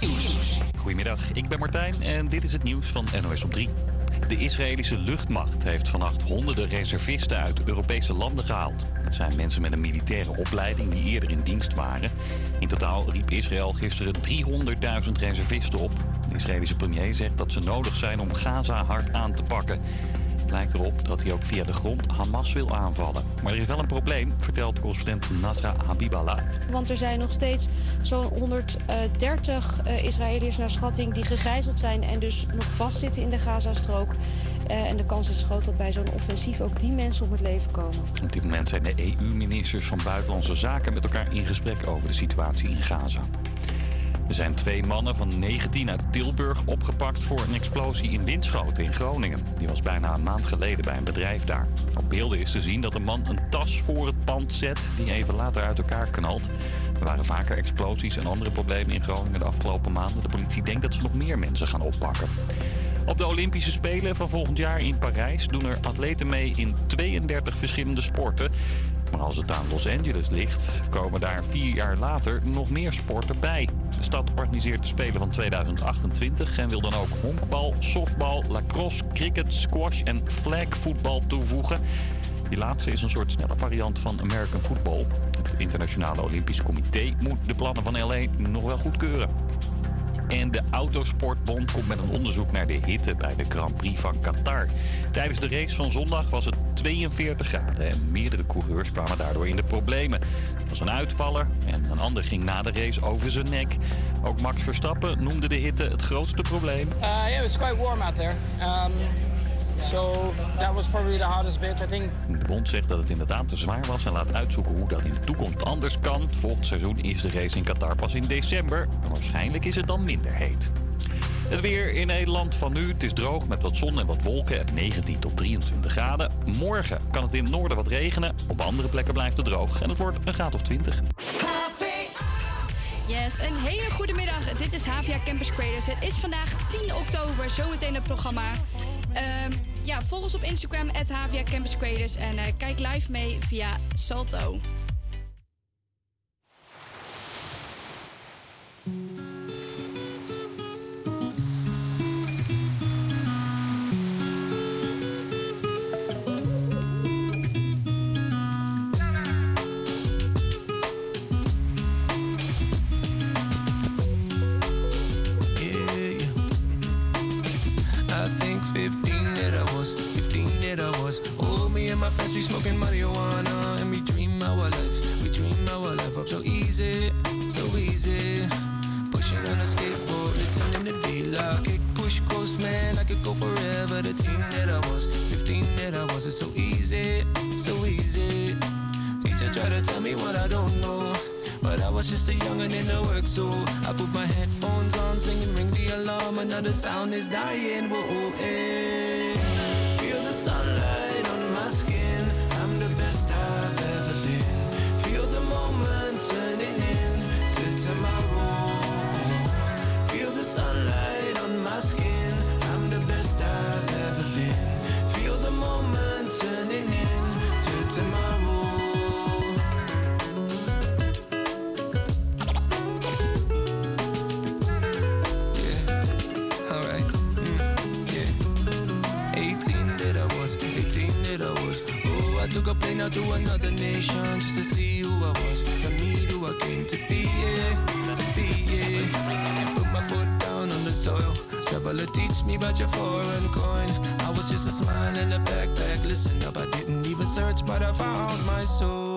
Nieuws. Goedemiddag, ik ben Martijn en dit is het nieuws van NOS op 3. De Israëlische luchtmacht heeft vannacht honderden reservisten uit Europese landen gehaald. Het zijn mensen met een militaire opleiding die eerder in dienst waren. In totaal riep Israël gisteren 300.000 reservisten op. De Israëlische premier zegt dat ze nodig zijn om Gaza hard aan te pakken. Het lijkt erop dat hij ook via de grond Hamas wil aanvallen. Maar er is wel een probleem, vertelt correspondent Nasra Habiballah. Want er zijn nog steeds zo'n 130 uh, Israëliërs naar schatting die gegijzeld zijn en dus nog vastzitten in de Gazastrook. Uh, en de kans is groot dat bij zo'n offensief ook die mensen om het leven komen. Op dit moment zijn de EU-ministers van Buitenlandse Zaken met elkaar in gesprek over de situatie in Gaza. Er zijn twee mannen van 19 uit Tilburg opgepakt voor een explosie in Winschoten in Groningen. Die was bijna een maand geleden bij een bedrijf daar. Op beelden is te zien dat een man een tas voor het pand zet die even later uit elkaar knalt. Er waren vaker explosies en andere problemen in Groningen de afgelopen maanden. De politie denkt dat ze nog meer mensen gaan oppakken. Op de Olympische Spelen van volgend jaar in Parijs doen er atleten mee in 32 verschillende sporten. Maar als het aan Los Angeles ligt, komen daar vier jaar later nog meer sporten bij. Stad organiseert de Spelen van 2028 en wil dan ook honkbal, softbal, lacrosse, cricket, squash en flagvoetbal toevoegen. Die laatste is een soort snelle variant van American football. Het Internationale Olympisch Comité moet de plannen van LA nog wel goedkeuren. En de Autosportbond komt met een onderzoek naar de hitte bij de Grand Prix van Qatar. Tijdens de race van zondag was het 42 graden en meerdere coureurs kwamen daardoor in de problemen. Er was een uitvaller en een ander ging na de race over zijn nek. Ook Max Verstappen noemde de hitte het grootste probleem. Uh, yeah, it was quite warm out there. Um... So that was probably the hardest bit, I think. De bond zegt dat het inderdaad te zwaar was en laat uitzoeken hoe dat in de toekomst anders kan. Volgend seizoen is de race in Qatar pas in december. En waarschijnlijk is het dan minder heet. Het weer in Nederland van nu. Het is droog met wat zon en wat wolken. 19 tot 23 graden. Morgen kan het in het noorden wat regenen. Op andere plekken blijft het droog. En het wordt een graad of 20. Yes, een hele goede middag. Dit is Havia Campus Creators. Het is vandaag 10 oktober. Zometeen het programma. Um, ja, volg ons op Instagram, Havia Campus. En uh, kijk live mee via Salto. My friends, we smoking marijuana and we dream our life. We dream our life up so easy, so easy. Pushing on a skateboard, listening to D-Lock. Kick, push, coast, man, I could go forever. The team that I was, 15 that I was, it's so easy, so easy. Teacher try to tell me what I don't know. But I was just a youngin' in the work, so I put my headphones on, singing, ring the alarm. Another sound is dying. Whoa, hey. Feel the sunlight took a plane out to another nation just to see who I was. To meet who I came to be, yeah. To be, yeah. Put my foot down on the soil. Traveler teach me about your foreign coin. I was just a smile in a backpack. Listen up, I didn't even search, but I found my soul.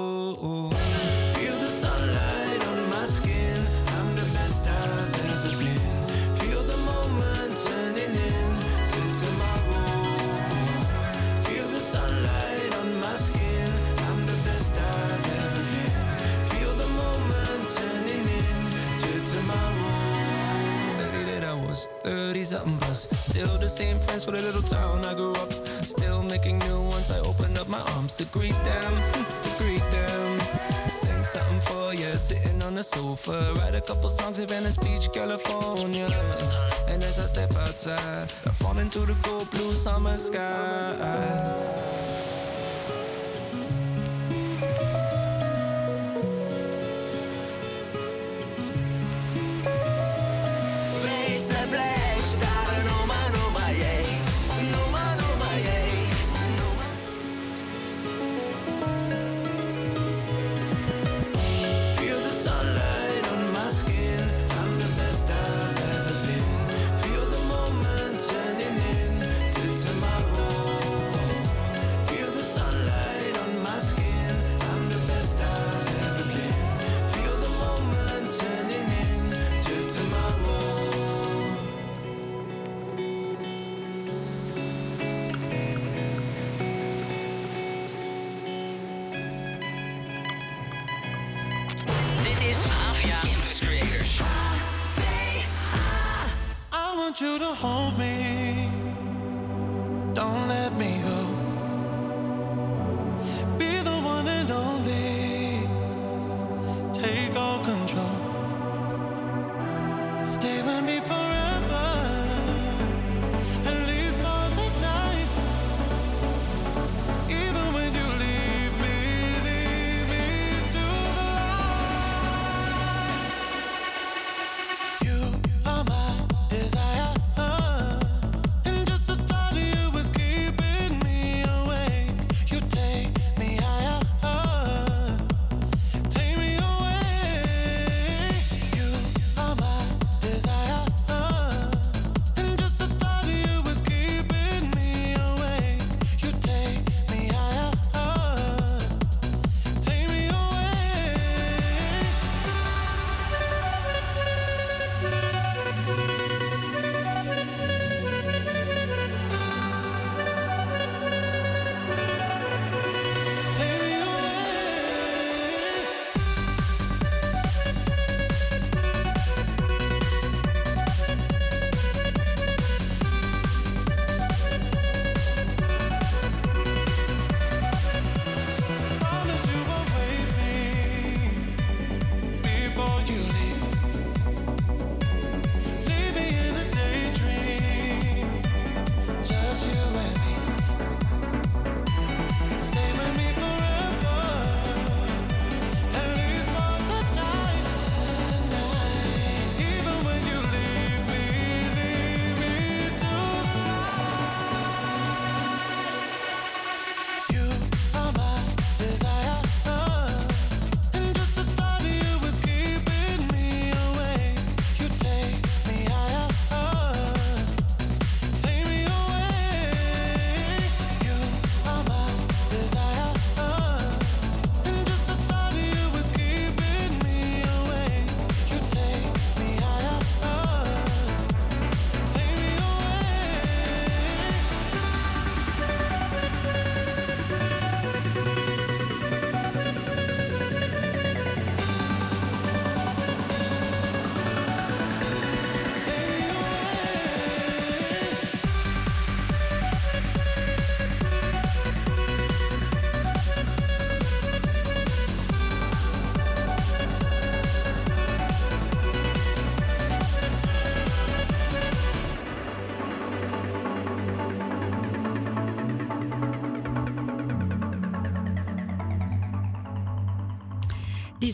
Still the same friends for the little town I grew up. Still making new ones. I opened up my arms to greet them, to greet them. Sing something for you, sitting on the sofa. Write a couple songs in Venice Beach, California. And as I step outside, I fall into the cold blue summer sky.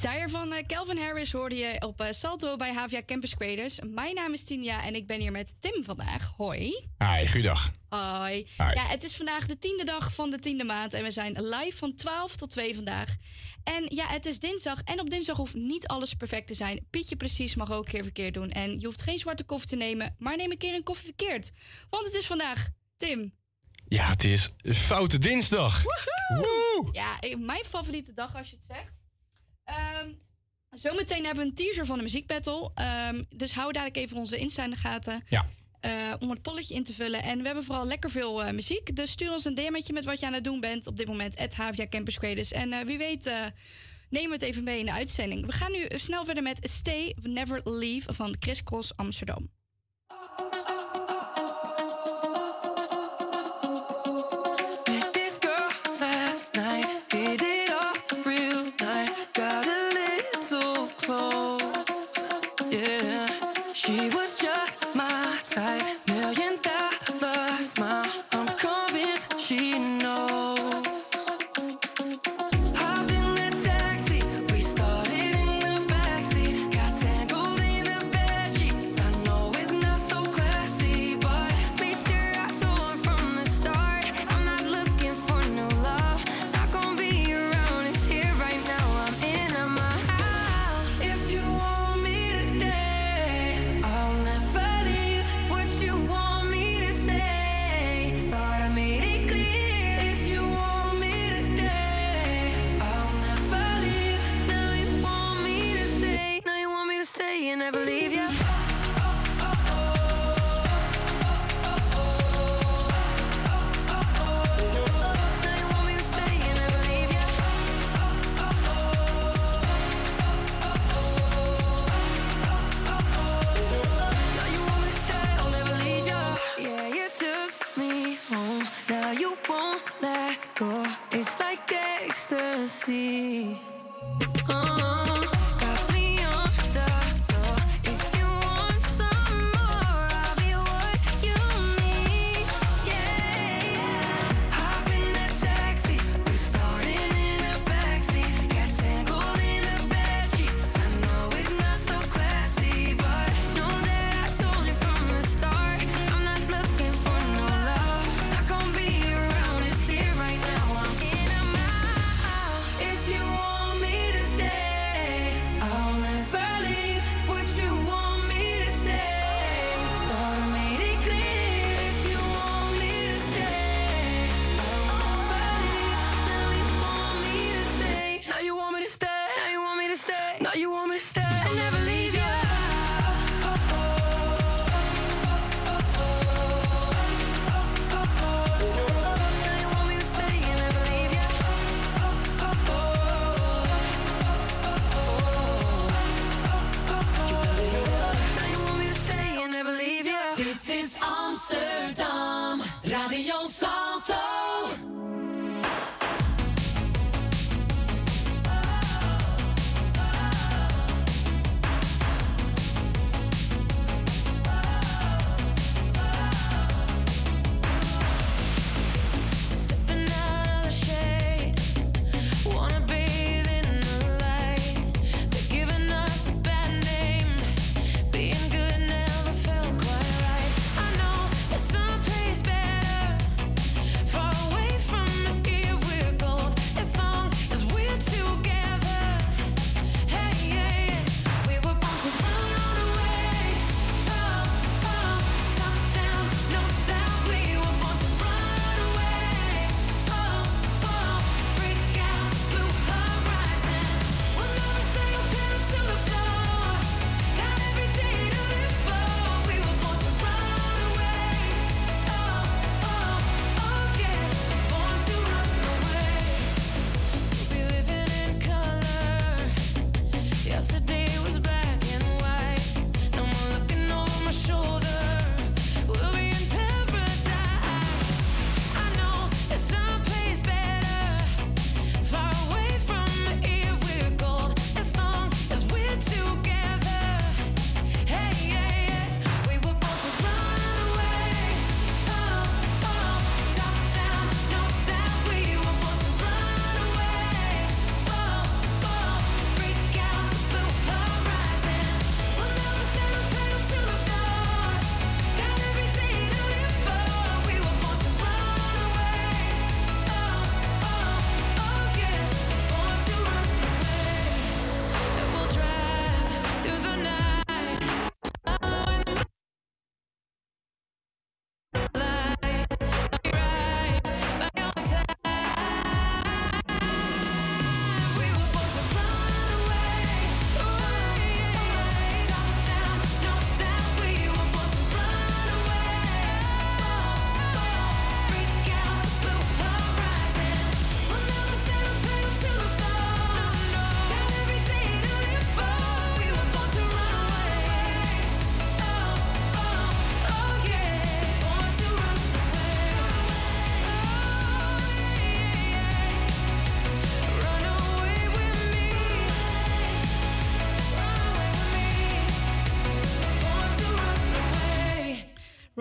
Desire van eh, Calvin Harris hoorde je op eh, Salto bij Havia Campus Creators. Mijn naam is Tinia en ik ben hier met Tim vandaag. Hoi. Hi, goeiedag. Hoi. Hi. Ja, het is vandaag de tiende dag van de tiende maand en we zijn live van 12 tot 2 vandaag. En ja, het is dinsdag en op dinsdag hoeft niet alles perfect te zijn. Pietje precies mag ook een keer verkeerd doen en je hoeft geen zwarte koffie te nemen, maar neem een keer een koffie verkeerd. Want het is vandaag, Tim. Ja, het is Foute Dinsdag. Woe! Ja, eh, mijn favoriete dag als je het zegt. Ehm, zometeen hebben we een teaser van de muziekbattle. Ehm, dus hou dadelijk even onze Insta in de gaten. Ja. eh, om het polletje in te vullen. En we hebben vooral lekker veel eh, muziek. Dus stuur ons een DM'tje met wat je aan het doen bent. Op dit moment, at Havia Campus Creators. En eh, wie weet nemen we het even mee in de uitzending. We gaan nu snel verder met Stay Never Leave van Chris Cross Amsterdam.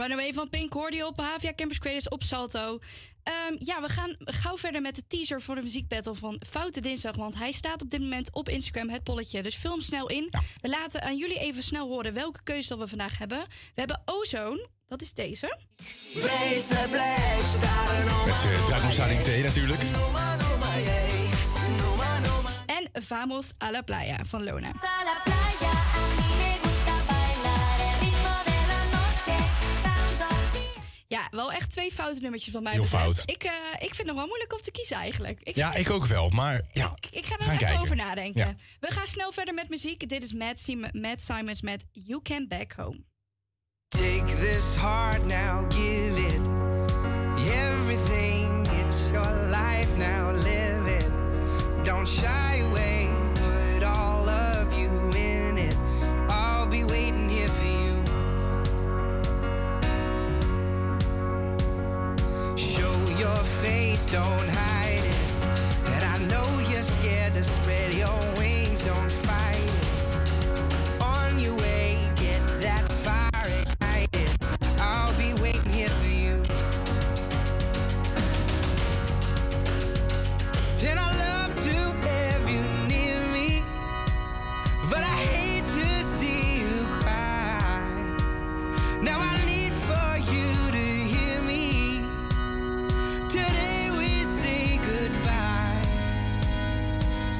Runaway van Pink hoorde je op Havia Campus Creators op Salto. Ehm, ja, we gaan gauw verder met de teaser voor de muziekbattle van Foute Dinsdag. Want hij staat op dit moment op Instagram, het polletje. Dus film snel in. We laten aan jullie even snel horen welke keuze we vandaag hebben. We hebben Ozone, dat is deze. Met uh, T natuurlijk. En Vamos a la Playa van Lona. Wel echt twee foute nummertjes van mij Heel betreft. fout. Ik, eh, ik vind het nog wel moeilijk om te kiezen eigenlijk. Ik, Ja, ik ook wel, maar ja. ik, ik ga er even kijken. over nadenken. Ja. We gaan snel verder met muziek. Dit is Matt, Sim- Matt Simons met You Can Back Home. Take this heart now, give it everything. It's your life now, live it. Don't shy don't hide it. And I know you're scared to spread your wings, don't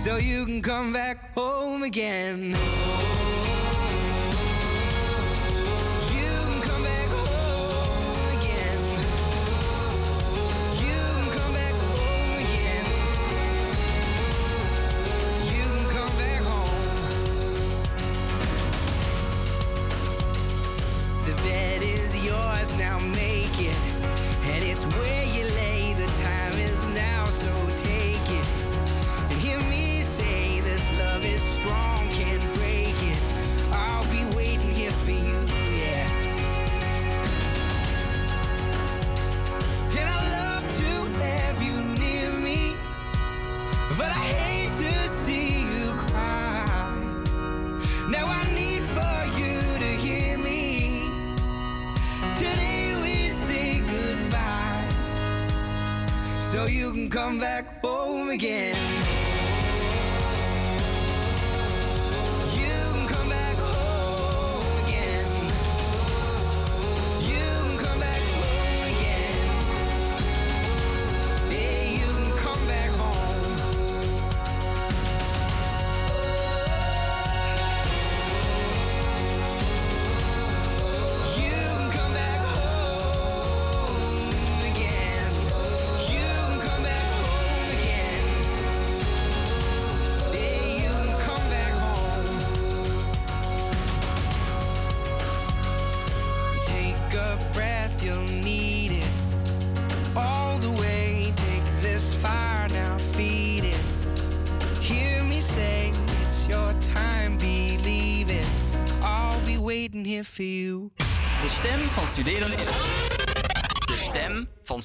so you can come back home again.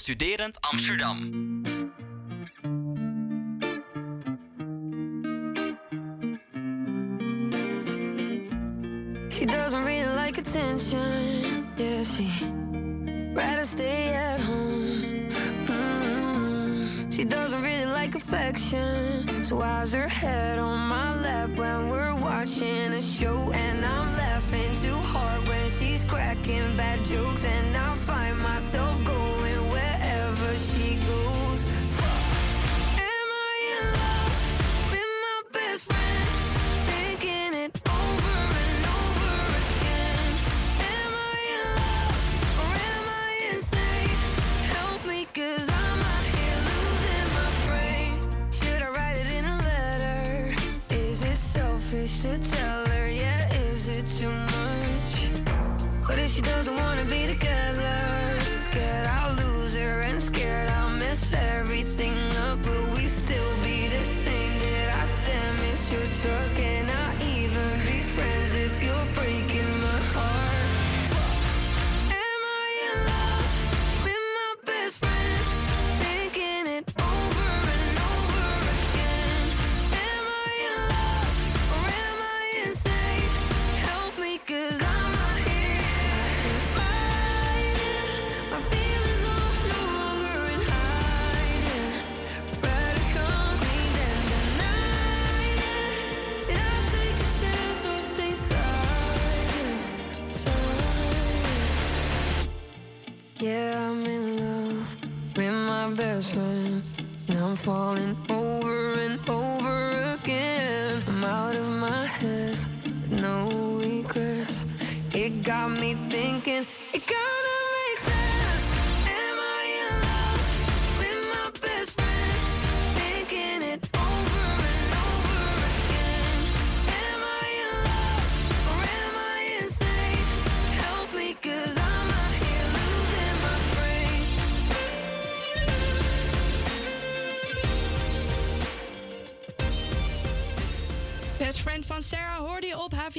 Studerend Amsterdam. She doesn't really like attention. Yeah, she rather stay at home. Mm. She doesn't really like affection. So why's her head on my lap when we're watching a show? And I'm laughing too hard when she's cracking bad jokes. And doesn't wanna be together? Scared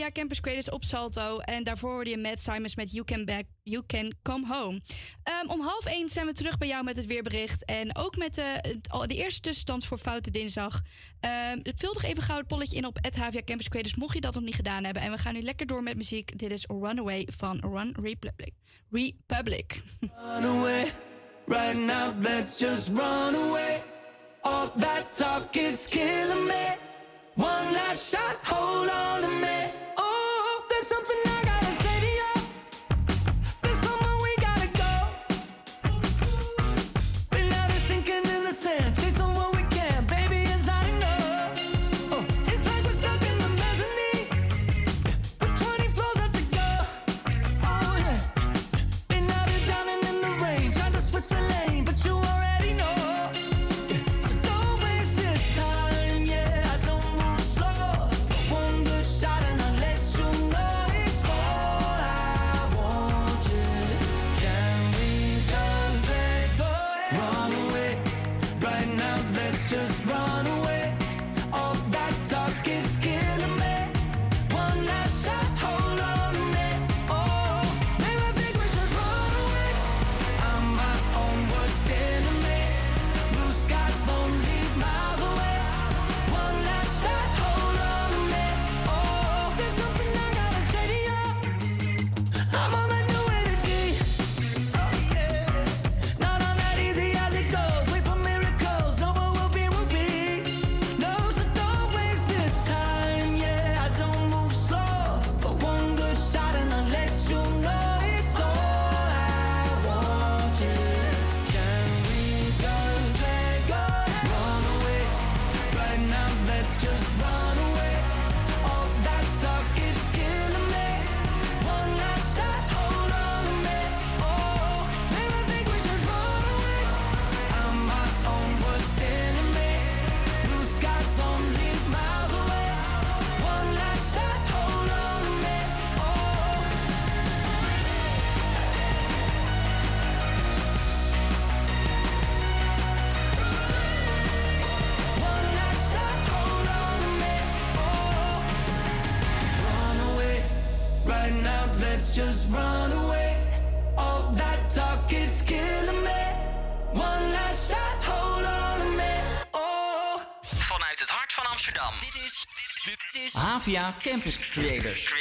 via Campus Creators op Salto. En daarvoor hoorde je met Simons met You Can, Back, you can Come Home. Ehm, om half één zijn we terug bij jou met het weerbericht. En ook met eh, de, de eerste tussenstand voor Foute Dinsdag. Um, vul nog even gauw het polletje in op het Campus Creators, mocht je dat nog niet gedaan hebben. En we gaan nu lekker door met muziek. Dit is Runaway van Run Republic. Runaway, right now let's just run away. All that talk is killing me. One last shot, hold on a me. something I got. Campus Creators.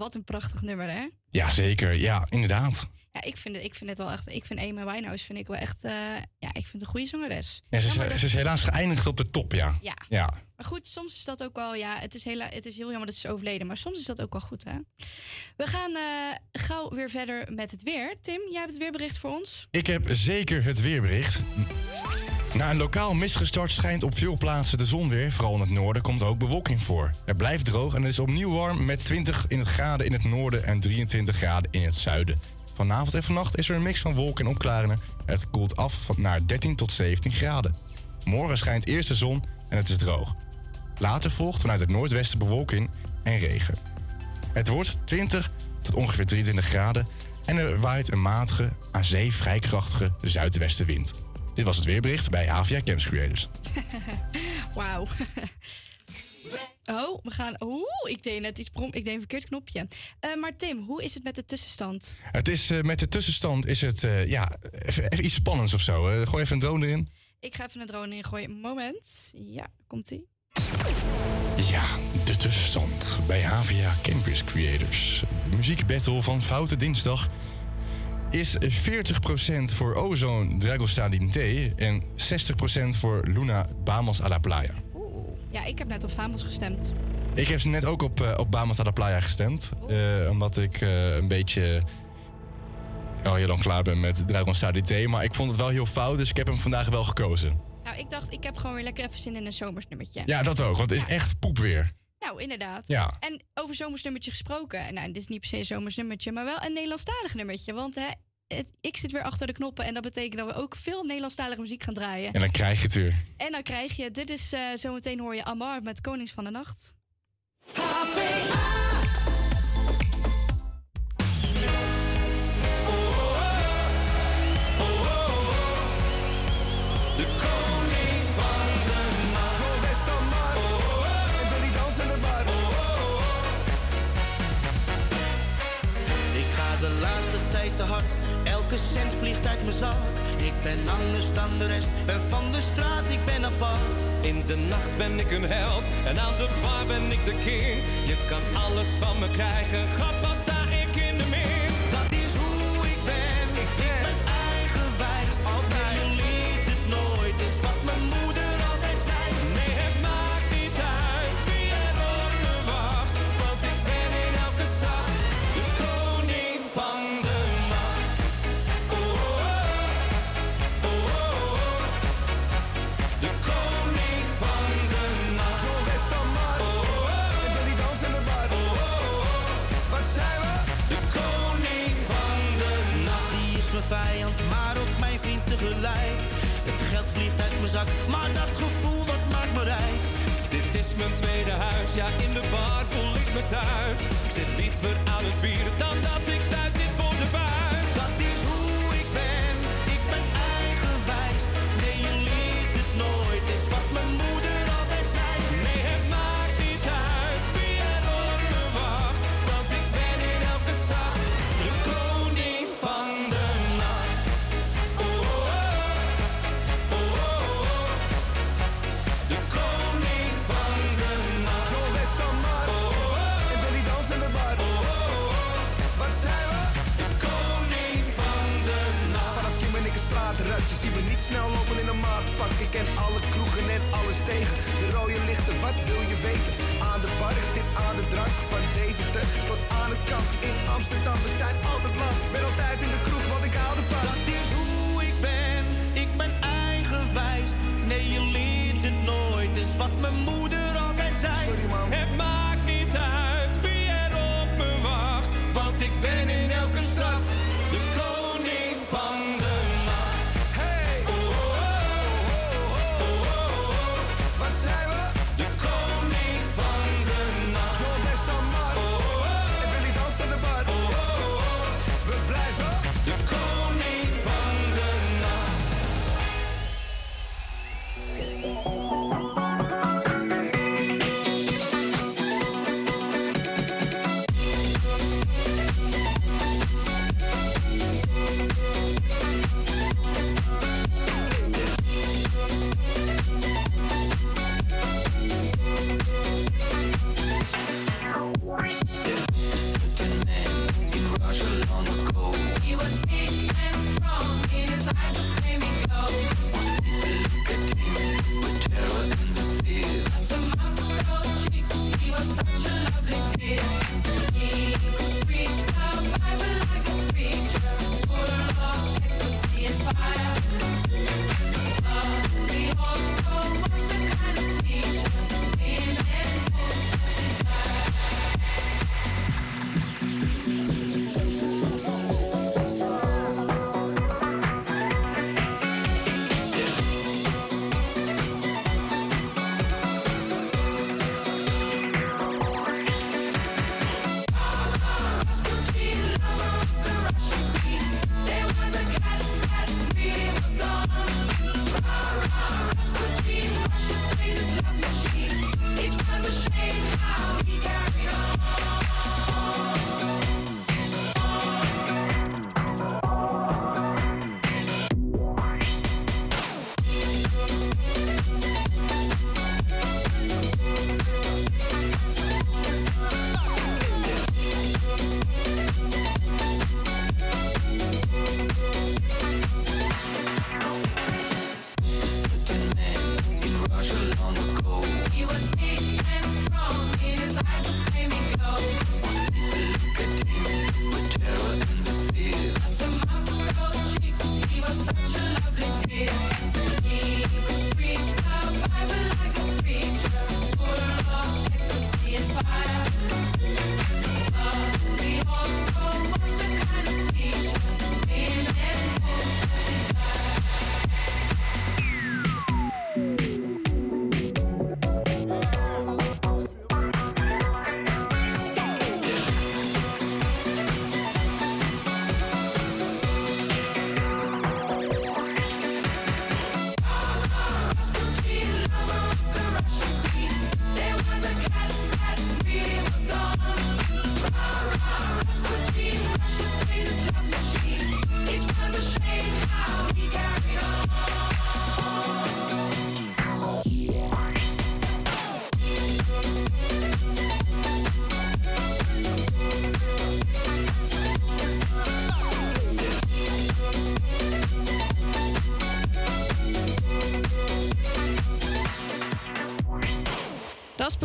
Wat een prachtig nummer, hè? Ja, zeker. Ja, inderdaad. Ja, ik vind het, ik vind het wel echt. Ik vind Amy Winehouse vind ik wel echt. eh, ja, ik vind het een goede zangeres. Ja, ze, is, ze is helaas geëindigd op de top, ja. Ja. ja. Maar goed, soms is dat ook wel. Ja, het is, heel, het is heel jammer dat ze is overleden. Maar soms is dat ook wel goed, hè? We gaan eh, gauw weer verder met het weer. Tim, jij hebt het weerbericht voor ons. Ik heb zeker het weerbericht. Na een lokaal misgestart schijnt op veel plaatsen de zon weer. Vooral in het noorden komt er ook bewolking voor. Het blijft droog en het is opnieuw warm met 20 in het graden in het noorden en 23 graden in het zuiden. Vanavond en vannacht is er een mix van wolken en opklaringen. Het koelt af naar 13 tot 17 graden. Morgen schijnt eerst de zon en het is droog. Later volgt vanuit het noordwesten bewolking en regen. Het wordt 20 tot ongeveer 23 graden en er waait een matige, aan zee vrij krachtige zuidwestenwind. Dit was het weerbericht bij Havia Camps Creators. Wauw. Oh, we gaan. Oeh, ik deed net iets prom. Ik deed een verkeerd knopje. Eh, maar Tim, hoe is het met de tussenstand? Het is, eh, met de tussenstand is het eh, ja, even, even iets spannends of zo. Gooi even een drone erin. Ik ga even een drone ingooien. Moment. Ja, komt ie. Ja, de tussenstand bij Havia Campus Creators. De muziekbattle van Foute Dinsdag is 40% voor Ozone Dragostalin T en 60% voor Luna Bamos a la Playa. Oeh. Ja, ik heb net op Famos gestemd. Ik heb net ook op, eh, op Bamos a la Playa gestemd. eh, omdat ik eh, een beetje al heel lang klaar ben met Dragon Stadi T. Maar ik vond het wel heel fout, dus ik heb hem vandaag wel gekozen. Nou, ik dacht, ik heb gewoon weer lekker even zin in een zomersnummertje. Ja, dat ook, want het is echt poepweer. Nou, inderdaad. Ja. En over zomersnummertje gesproken. Nou, dit is niet per se een zomersnummertje, maar wel een Nederlandstalig nummertje. Want hè, het- ik zit weer achter de knoppen en dat betekent dat we ook veel Nederlandstalige muziek gaan draaien. En dan krijg je het weer. En dan krijg je, dit is eh, zometeen hoor je Amar met Konings van de Nacht. Elke cent vliegt uit mijn zak. Ik ben anders dan de rest, ben van de straat, ik ben apart. In de nacht ben ik een held en aan de bar ben ik de king. Je kan alles van me krijgen, grap als sta ik in de min.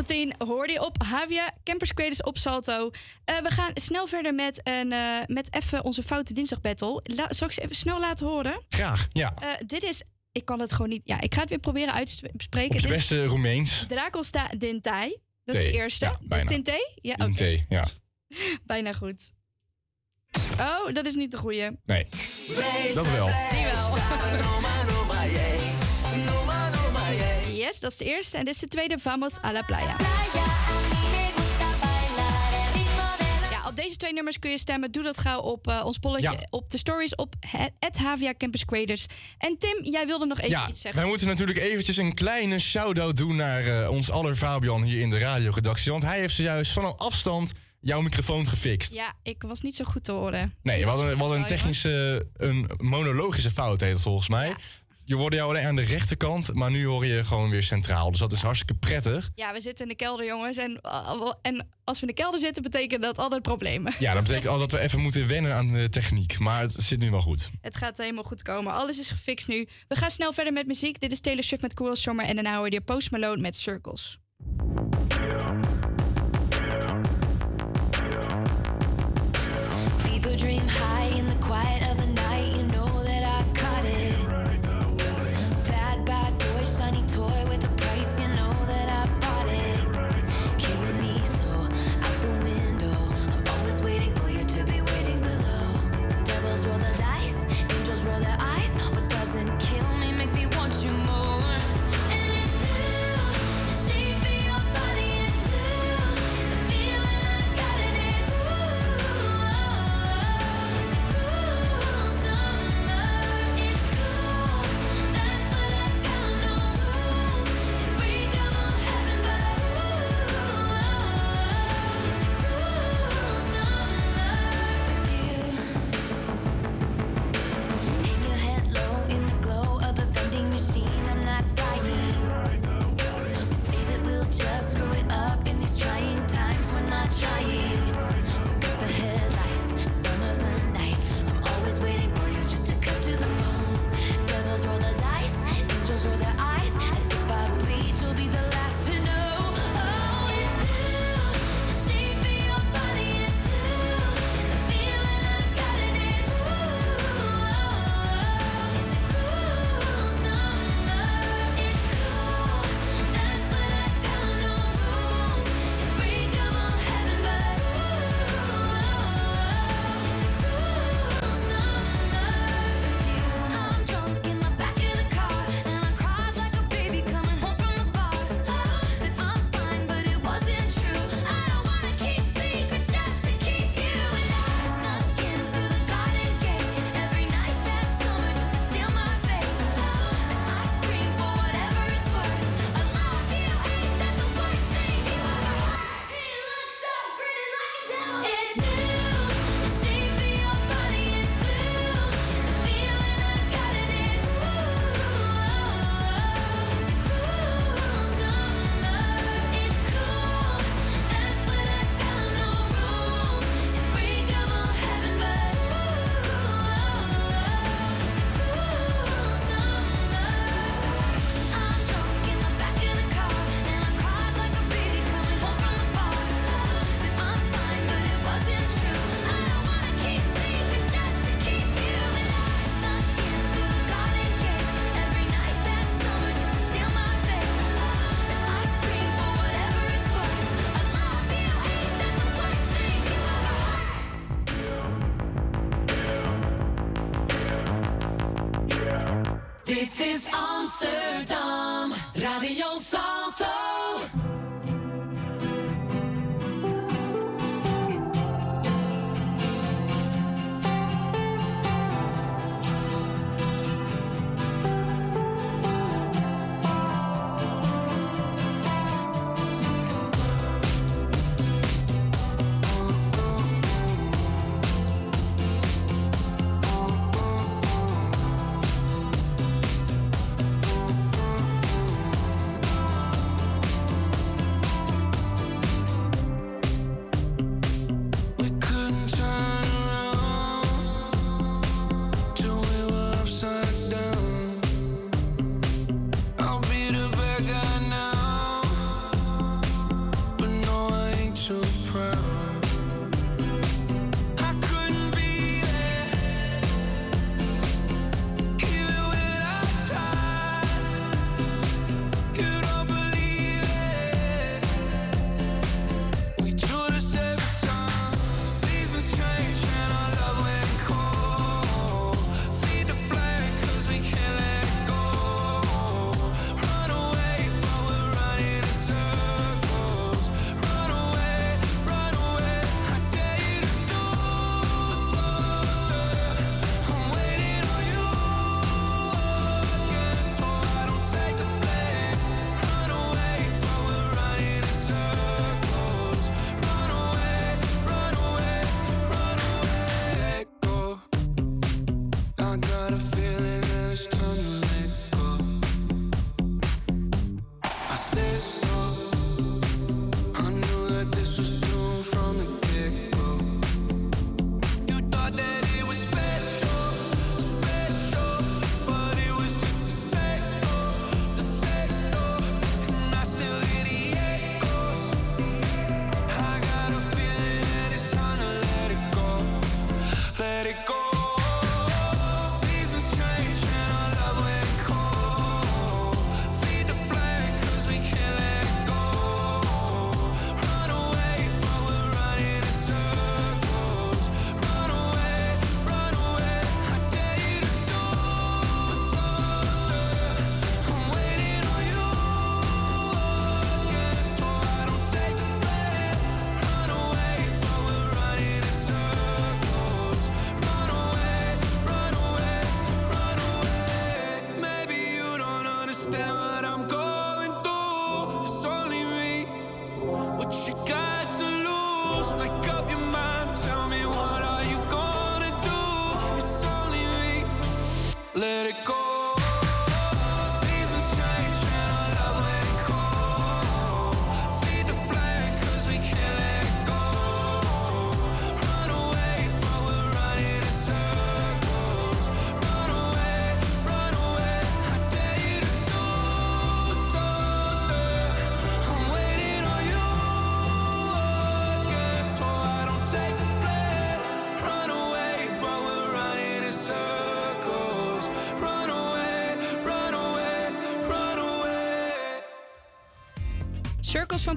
Rasputin hoorde je op Havia Campers Creators op Salto. Eh, we gaan snel verder met, een, eh, met even onze Foute Dinsdag Battle. La zal ik ze even snel laten horen? Graag, ja. Eh, dit is... Ik kan het gewoon niet... Ja, ik ga het weer proberen uit te spreken. Is beste Roemeens. Dracosta Dintai. Dat is de eerste. Ja, bijna. Tinte? Ja, oké. Dinte, ja. Bijna goed. Oh, dat is niet de goeie. Nee. Dat wel. Die wel. Yes, dat is de eerste. En dit is de tweede. Vamos a la playa. Ja, op deze twee nummers kun je stemmen. Doe dat gauw op eh, ons polletje. Ja. Op de stories op het Havia Campus Creators. En Tim, jij wilde nog even Ja, iets zeggen. wij moeten natuurlijk eventjes een kleine shout-out doen naar eh, ons aller Fabian hier in de radioredactie. Want hij heeft zojuist van een afstand jouw microfoon gefixt. Ja, ik was niet zo goed te horen. Nee, we hadden, we hadden een technische, een monologische fout heet het volgens mij. Je hoorde jou alleen aan de rechterkant, maar nu hoor je gewoon weer centraal. Dus dat is hartstikke prettig. Ja, we zitten in de kelder, jongens. En, uh, en als we in de kelder zitten, betekent dat altijd problemen. Ja, dat betekent al dat we even moeten wennen aan de techniek. Maar het zit nu wel goed. Het gaat helemaal goed komen. Alles is gefixt nu. We gaan snel verder met muziek. Dit is Taylor Swift met Cool Summer. En daarna hoor je Post Malone met Circles. People dream high in the quiet of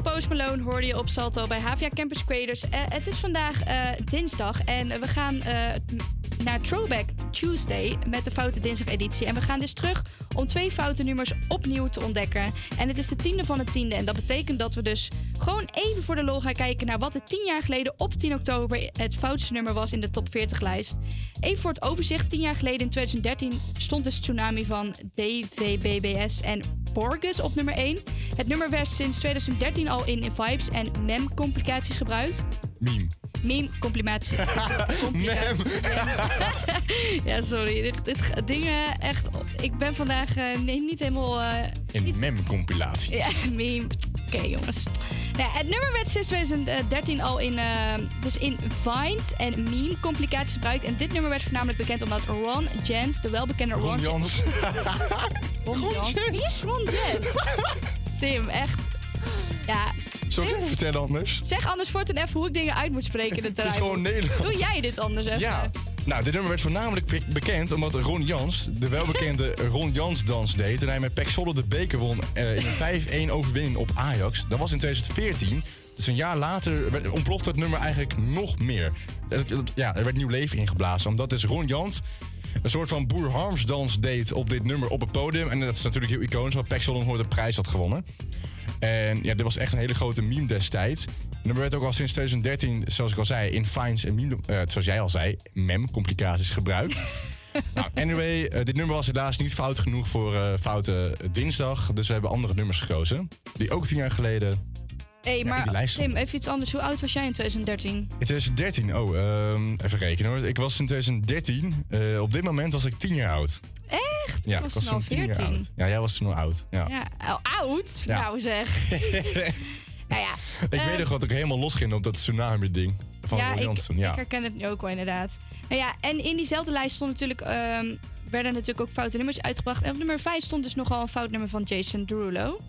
van Post Malone hoorde je op Salto bij Havia Campus Creators. Eh, het is vandaag eh, dinsdag en we gaan eh, naar Throwback Tuesday met de Foute Dinsdag editie. En we gaan dus terug om twee foute nummers opnieuw te ontdekken. En het is de tiende van het tiende. En dat betekent dat we dus gewoon even voor de lol gaan kijken naar wat er tien jaar geleden op 10 oktober het foutste nummer was in de top 40 lijst. Even voor het overzicht. Tien jaar geleden in 2013 stond dus Tsunami van DVBBS en Borges op nummer 1. Het nummer werd sinds 2013 al in Vibes en MEM-complicaties gebruikt. Meme. Meme, complimatie. complicaties. ja, sorry. Dit, dit dingen echt. Ik ben vandaag eh, nee, niet helemaal. eh, Een mem-compilatie. ja, meme. Oké, jongens. Nou, ja, het nummer werd sinds 2013 al in, eh, dus in Vines en meme-complicaties gebruikt. En dit nummer werd voornamelijk bekend omdat Ron Jens, de welbekende Ron, Ron Jans. Ron Jans. Wie is Ron Jens? Tim, echt. Ja. Zal ik het even vertellen anders? Zeg anders ten even hoe ik dingen uit moet spreken in het Het is gewoon Nederlands. Doe jij dit anders even? Ja. Nou, dit nummer werd voornamelijk be- bekend omdat Ron Jans de welbekende Ron Jans dans deed. En hij met Pek Zwolle de beker won eh, in een 5-1 overwinning op Ajax. Dat was in 2014. Dus een jaar later werd, ontplofte het nummer eigenlijk nog meer. Ja, er werd nieuw leven ingeblazen. Omdat dus Ron Jans een soort van Boer Harms dans deed op dit nummer op het podium. En dat is natuurlijk heel iconisch, want Zwolle nooit de prijs had gewonnen. En ja, dit was echt een hele grote meme destijds. Het nummer werd ook al sinds 2013, zoals ik al zei, in Fines en meme, eh, zoals jij al zei, mem-complicaties gebruikt. nou, anyway, eh, dit nummer was helaas niet fout genoeg voor eh, Foute Dinsdag. Dus we hebben andere nummers gekozen. Die ook tien jaar geleden. Hey, die maar Tim, even iets anders. Hoe oud was jij in 2013? In 2013, oh, ehm, even rekenen hoor. Ik was in 2013, eh, op dit moment was ik tien jaar oud. Echt? Ja, ik was, ik was toen al toen tien jaar 14. oud. Ja, jij was toen al oud. Ja. Ja, oh, oud? Ja. Nou zeg. nou ja. Ik weet nog wat ik helemaal losging op dat tsunami-ding van ja, ik, toen. ik Ja. herken het nu ook wel inderdaad. Nou ja, en in diezelfde lijst stond natuurlijk, ehm, werden natuurlijk ook foute nummers uitgebracht. En op nummer 5 stond dus nogal een fout nummer van Jason Derulo.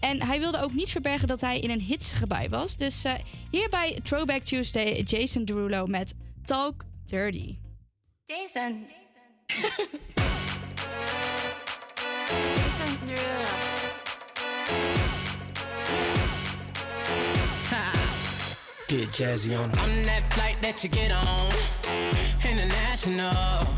En hij wilde ook niet verbergen dat hij in een hitsgebui was. Dus eh, hier bij Throwback Tuesday, Jason Derulo met Talk Dirty. Jason. Jason Derulo. Get jazzy on. I'm that flight that you get on. International.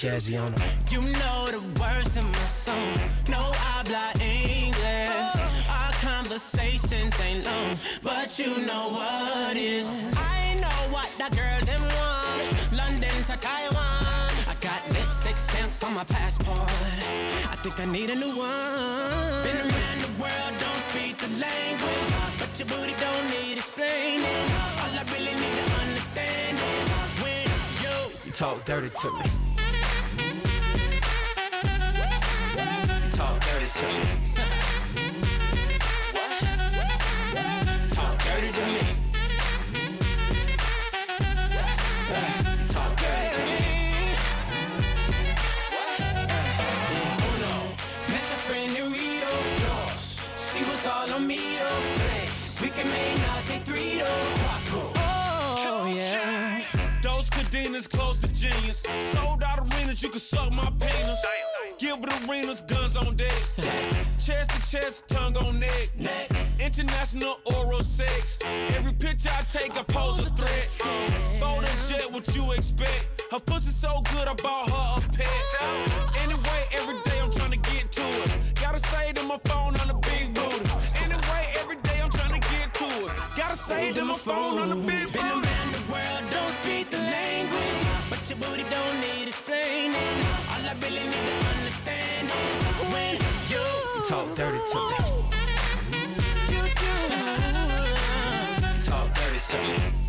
jazzy on them. You know the words in my songs. No habla English. Our conversations ain't long, but you know what is. I know what that girl them want. London to Taiwan. Got lipstick stamps on my passport. I think I need a new one. Been around the world, don't speak the language, but your booty don't need explaining. All I really need to understand is when you you talk dirty to me. You talk dirty to me. To Oh yeah. Those cadenas close to genius. Sold out arenas, you can suck my penis. Gilbert arenas, guns on deck. chest to chest, tongue on neck. International oral sex. Every picture I take, I pose a threat. Bold and jet, what you expect? Her pussy so good, I bought her a pet. Anyway, every day I'm trying to get to it. Gotta say to my phone on the it. Gotta say to my phone on the big Been around the world, don't speak the language, but your booty don't need explaining. All I really need to understand is when you talk dirty to me. You do. Talk dirty to me.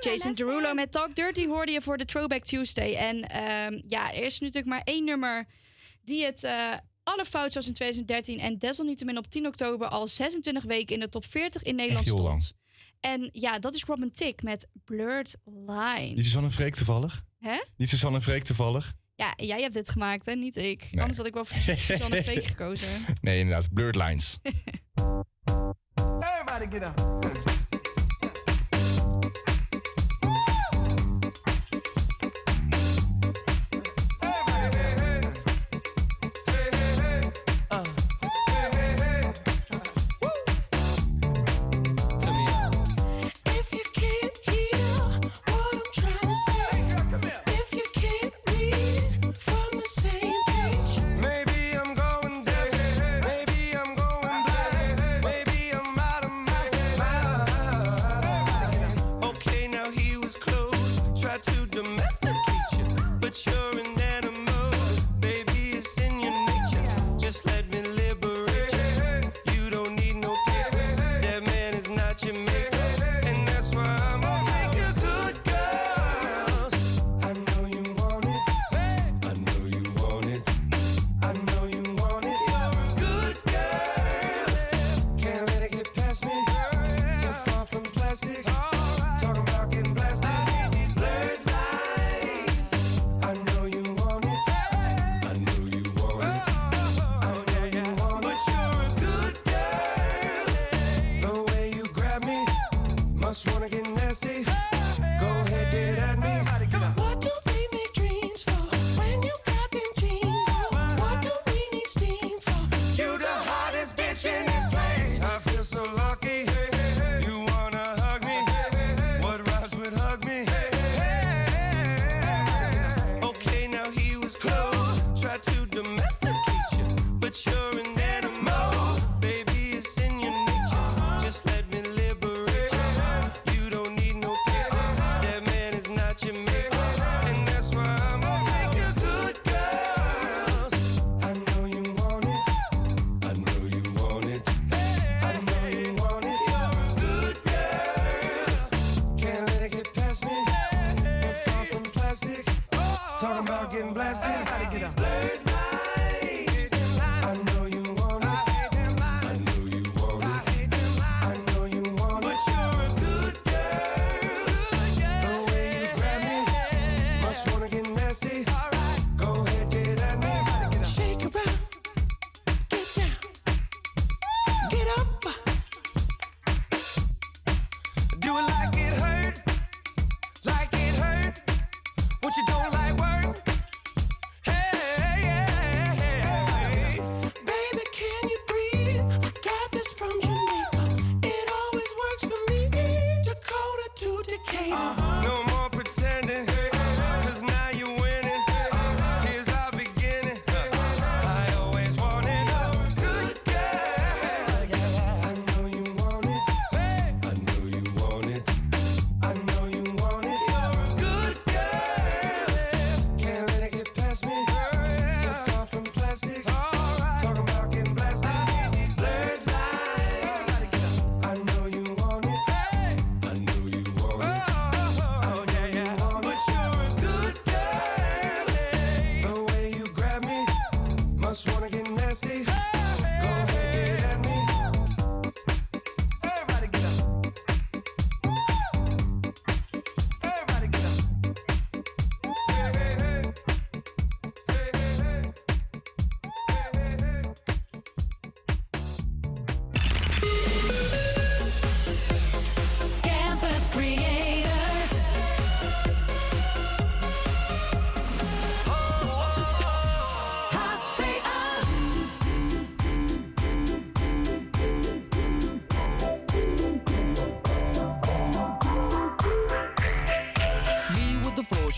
Jason Derulo met Talk Dirty hoorde je voor de Throwback Tuesday. En ehm, ja, er is natuurlijk maar één nummer die het eh allerfout was in 2013. En desalniettemin op 10 oktober al 26 weken in de top 40 in Nederland heel lang. stond. En ja, dat is Robin Tick met Blurred Line. Niet Suzanne Freek toevallig? Hè? Niet Suzanne Freek toevallig? Ja, jij hebt dit gemaakt, hè? Niet ik. Nee. Anders had ik wel voor Suzanne Freek gekozen. Nee, inderdaad. Blurred Lines. Everybody get up.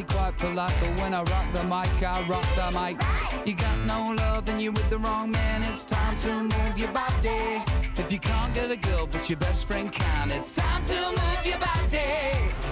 Be quite polite. But when I rock the mic, I rock the mic. You got no love, then you're with the wrong man. It's time to move your body. If you can't get a girl, but your best friend can, it's time to move your body.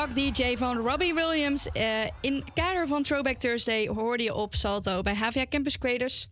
Rock DJ van Robbie Williams. Eh, in het kader van Throwback Thursday hoorde je op Salto bij HVA Campus Creators.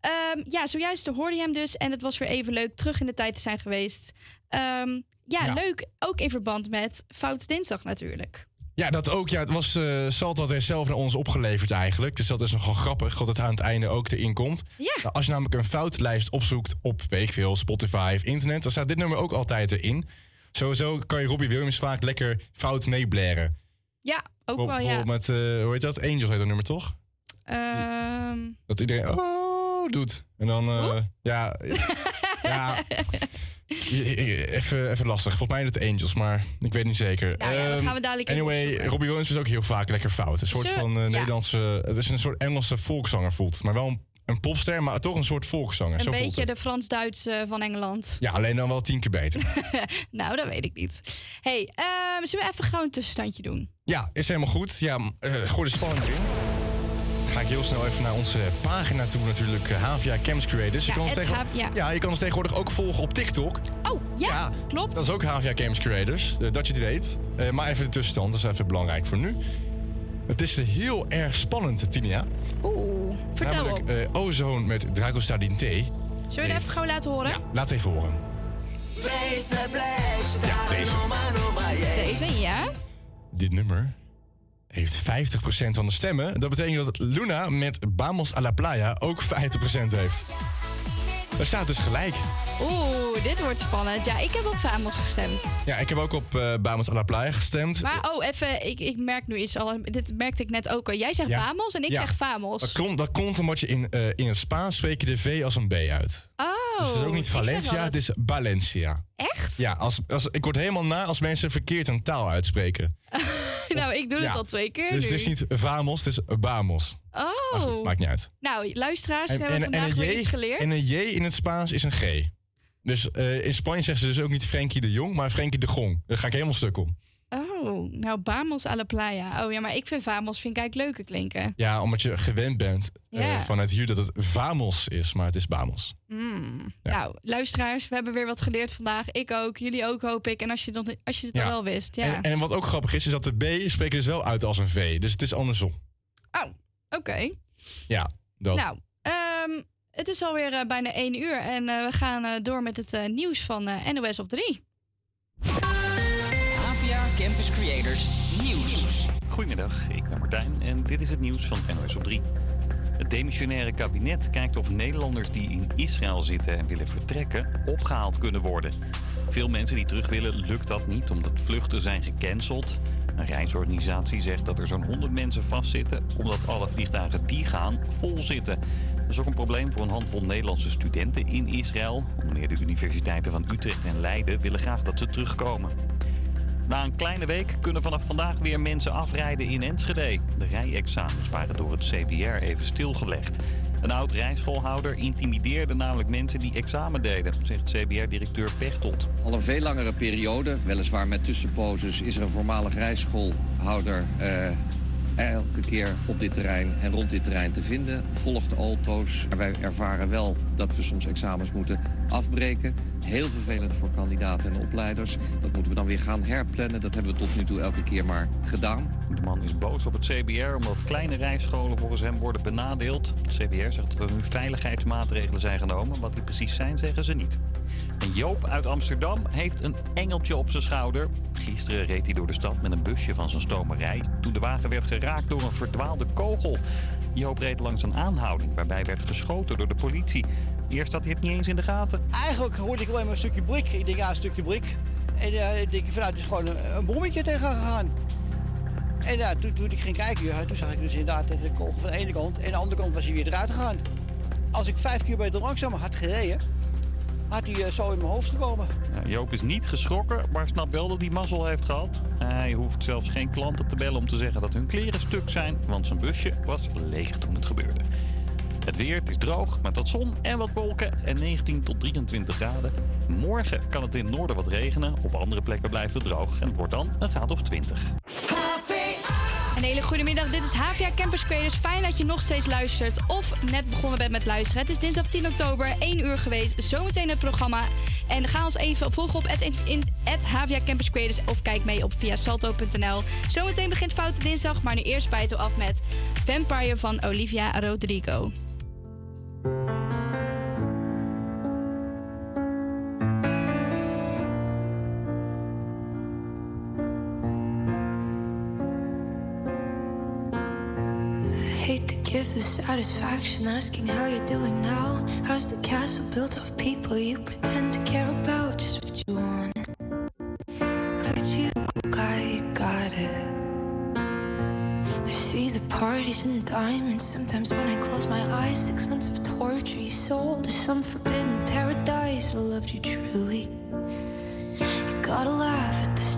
Ehm, ja, zojuist hoorde je hem dus. En het was weer even leuk terug in de tijd te zijn geweest. Ehm, ja, Ja. leuk. Ook in verband met Fout Dinsdag natuurlijk. Ja, dat ook. Ja, het was eh Salt had er zelf naar ons opgeleverd eigenlijk. Dus dat is nogal grappig, dat het aan het einde ook erin komt. Ja. Nou, als je namelijk een foutlijst opzoekt op, weet ik veel, Spotify of internet... dan staat dit nummer ook altijd erin. Sowieso kan je Robbie Williams vaak lekker fout meeblaren. Ja, ook wel, ja. Bijvoorbeeld met, eh, hoe heet dat? Angels heet dat nummer toch? Ehm, Dat iedereen oh doet. En dan, eh, ja, ja. Even, even lastig. Volgens mij is het Angels, maar ik weet niet zeker. Nou ja, dat Ehm, gaan we dadelijk Anyway. Robbie Williams is ook heel vaak lekker fout. Een soort van eh, ja. Nederlandse... Het is een soort Engelse volkszanger voelt. Maar wel een, een popster, maar toch een soort volkszanger. een Zo beetje de Frans-Duits van Engeland. Ja, alleen dan wel tien keer beter. nou, dat weet ik niet. hey, ehm, zullen we even gauw een tussenstandje doen? ja, is helemaal goed. Ja, m- eh, gooi de spanning erin. Ga ik heel snel even naar onze pagina toe natuurlijk. eh, Havia Camps Creators. Ja, je, kan ons het tegen- Hav- ja. ja, je kan ons tegenwoordig ook volgen op TikTok. Oh, ja, klopt. Dat is ook Havia Games Creators, eh, dat je het weet. Maar even de tussenstand, dat is even belangrijk voor nu. Het is heel erg spannend, Tinia. Oeh, vertel Namelijk op. eh, Ozone met Drago Stardin T. Zullen we het even gauw laten horen? Laat even horen. Deze, ja. Dit nummer heeft 50% van de stemmen. Dat betekent dat Luna met Vamos a la Playa ook 50% heeft. Dat staat dus gelijk. Oeh, dit wordt spannend. Ja, ik heb op Famos gestemd. Ja, ik heb ook op Vamos a la Playa gestemd. Maar oh, even, ik, ik merk nu iets al. Dit merkte ik net ook al. Jij zegt Ja. Vamos en ik Ja. zeg Famos. Dat komt, dat komt omdat je in, eh, in het Spaans spreek je de V als een B uit. Oh, Dus het is ook niet Valencia, het is Valencia. Echt? Ja, als, als, ik word helemaal na als mensen verkeerd een taal uitspreken. nou, ik doe het al twee keer Dus nu. het is niet vamos, het is vamos. Oh. Goed, maakt niet uit. Nou, luisteraars, hebben we vandaag weer J, iets geleerd. en een J in het Spaans is een G. Dus eh, in Spanje zeggen ze dus ook niet Frenkie de Jong, maar Frenkie de Gong. Daar ga ik helemaal stuk om. Oh, nou, Vamos a la playa. Oh ja, maar ik vind Vamos vind ik eigenlijk leuker klinken. Ja, omdat je gewend bent eh, vanuit hier dat het vamos is, maar het is vamos. Mm. Nou, luisteraars, we hebben weer wat geleerd vandaag. Ik ook, jullie ook, hoop ik. En als je, als je het Ja. al wel wist, ja. En, en wat ook grappig is, is dat de B spreken dus wel uit als een V. Dus het is andersom. Oh, oké. Ja, dat. Nou, ehm, het is alweer eh, bijna één uur en eh, we gaan door met het nieuws van NOS op 3. Campus Creators Nieuws. Goedemiddag, ik ben Martijn en dit is het nieuws van NOS op 3. Het demissionaire kabinet kijkt of Nederlanders die in Israël zitten en willen vertrekken opgehaald kunnen worden. Veel mensen die terug willen lukt dat niet omdat vluchten zijn gecanceld. Een reisorganisatie zegt dat er zo'n 100 mensen vastzitten omdat alle vliegtuigen die gaan vol zitten. Dat is ook een probleem voor een handvol Nederlandse studenten in Israël. Onder meer de universiteiten van Utrecht en Leiden willen graag dat ze terugkomen. Na een kleine week kunnen vanaf vandaag weer mensen afrijden in Enschede. De rijexamens waren door het CBR even stilgelegd. Een oud rijschoolhouder intimideerde namelijk mensen die examen deden, zegt CBR-directeur Pechtold. Al een veel langere periode, weliswaar met tussenposes, is er een voormalig rijschoolhouder eh, elke keer op dit terrein en rond dit terrein te vinden. Volgt. Maar wij ervaren wel dat we soms examens moeten afbreken. Heel vervelend voor kandidaten en opleiders. Dat moeten we dan weer gaan herplannen. Dat hebben we tot nu toe elke keer maar gedaan. De man is boos op het CBR omdat kleine rijscholen volgens hem worden benadeeld. Het CBR zegt dat er nu veiligheidsmaatregelen zijn genomen. Wat die precies zijn, zeggen ze niet. Joop uit Amsterdam heeft een engeltje op zijn schouder. Gisteren reed hij door de stad met een busje van zijn stomerij... toen de wagen werd geraakt door een verdwaalde kogel. Joop reed langs een aanhouding waarbij werd geschoten door de politie. Eerst had hij het niet eens in de gaten. Eigenlijk hoorde ik alleen maar een stukje brik. Ik denk, ja, een stukje brik. En eh, ik denk, van, nou, is gewoon een, een bommetje tegen gegaan. En ja, toen, toen ik ging kijken, toen zag ik dus inderdaad de kogel van de ene kant. En de andere kant was hij weer eruit gegaan. Als ik vijf kilometer langzamer had gereden, had hij eh, zo in mijn hoofd gekomen. Ja, Joop is niet geschrokken, maar snapt wel dat hij mazzel heeft gehad. Hij hoeft zelfs geen klanten te bellen om te zeggen dat hun kleren stuk zijn, want zijn busje was leeg toen het gebeurde. Het weer, het is droog, met wat zon en wat wolken en 19 tot 23 graden. Morgen kan het in het noorden wat regenen, op andere plekken blijft het droog en het wordt dan een graad of 20. Hele goede middag. Dit is HVA Campus Creators. Fijn dat je nog steeds luistert of net begonnen bent met luisteren. Het is dinsdag 10 oktober, 1 uur geweest. Zometeen het programma. En ga ons even volgen op het, het HVA Campus Creators of kijk mee op via salto.nl. Zometeen begint Foute Dinsdag, maar nu eerst bijten af met Vampire van Olivia Rodrigo. give the satisfaction asking how you're doing now. How's the castle built of people you pretend to care about? Just what you want. Look at you, I got it. I see the parties and diamonds. Sometimes when I close my eyes, six months of torture you sold to some forbidden paradise. I loved you truly. You gotta laugh at this.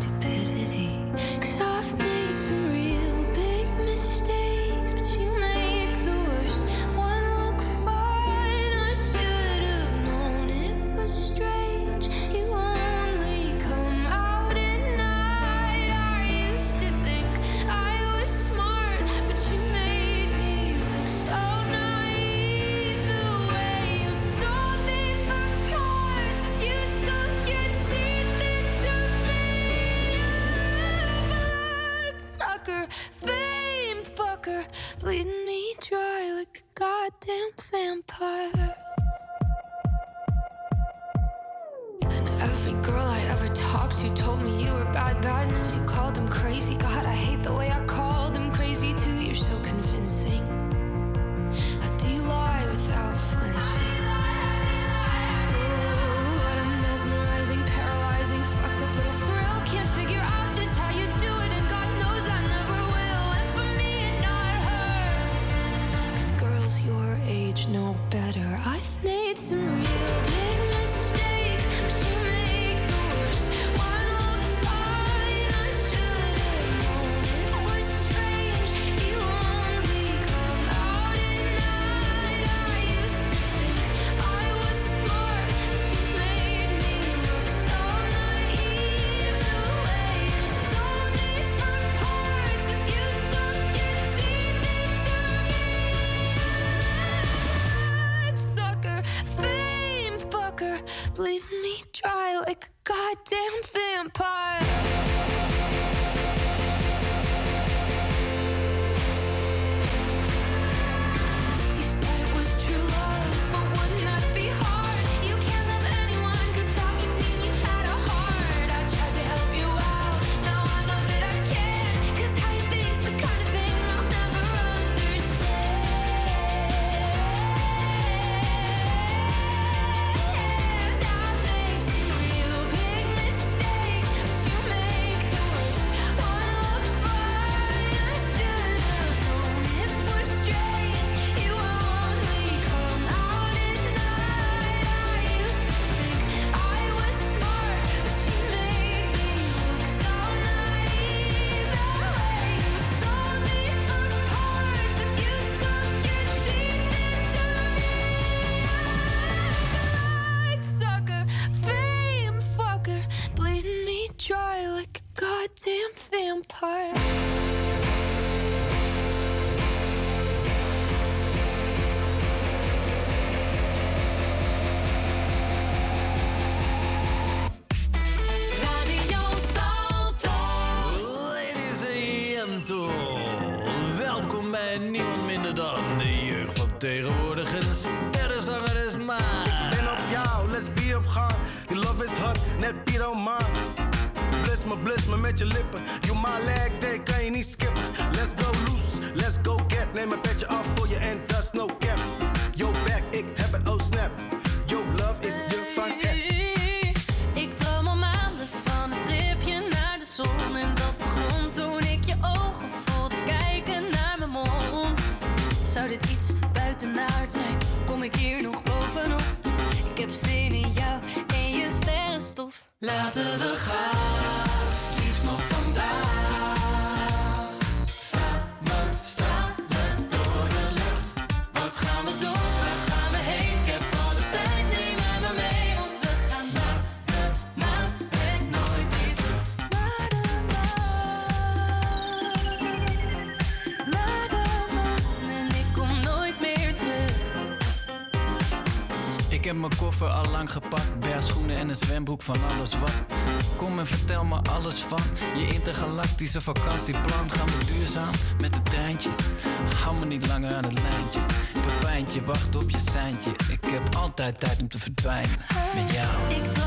alles van. Je intergalactische vakantieplan. Gaan we duurzaam met het treintje. Hou me niet langer aan het lijntje. Pepijntje, wacht op je seintje. Ik heb altijd tijd om te verdwijnen. Met jou. Ik.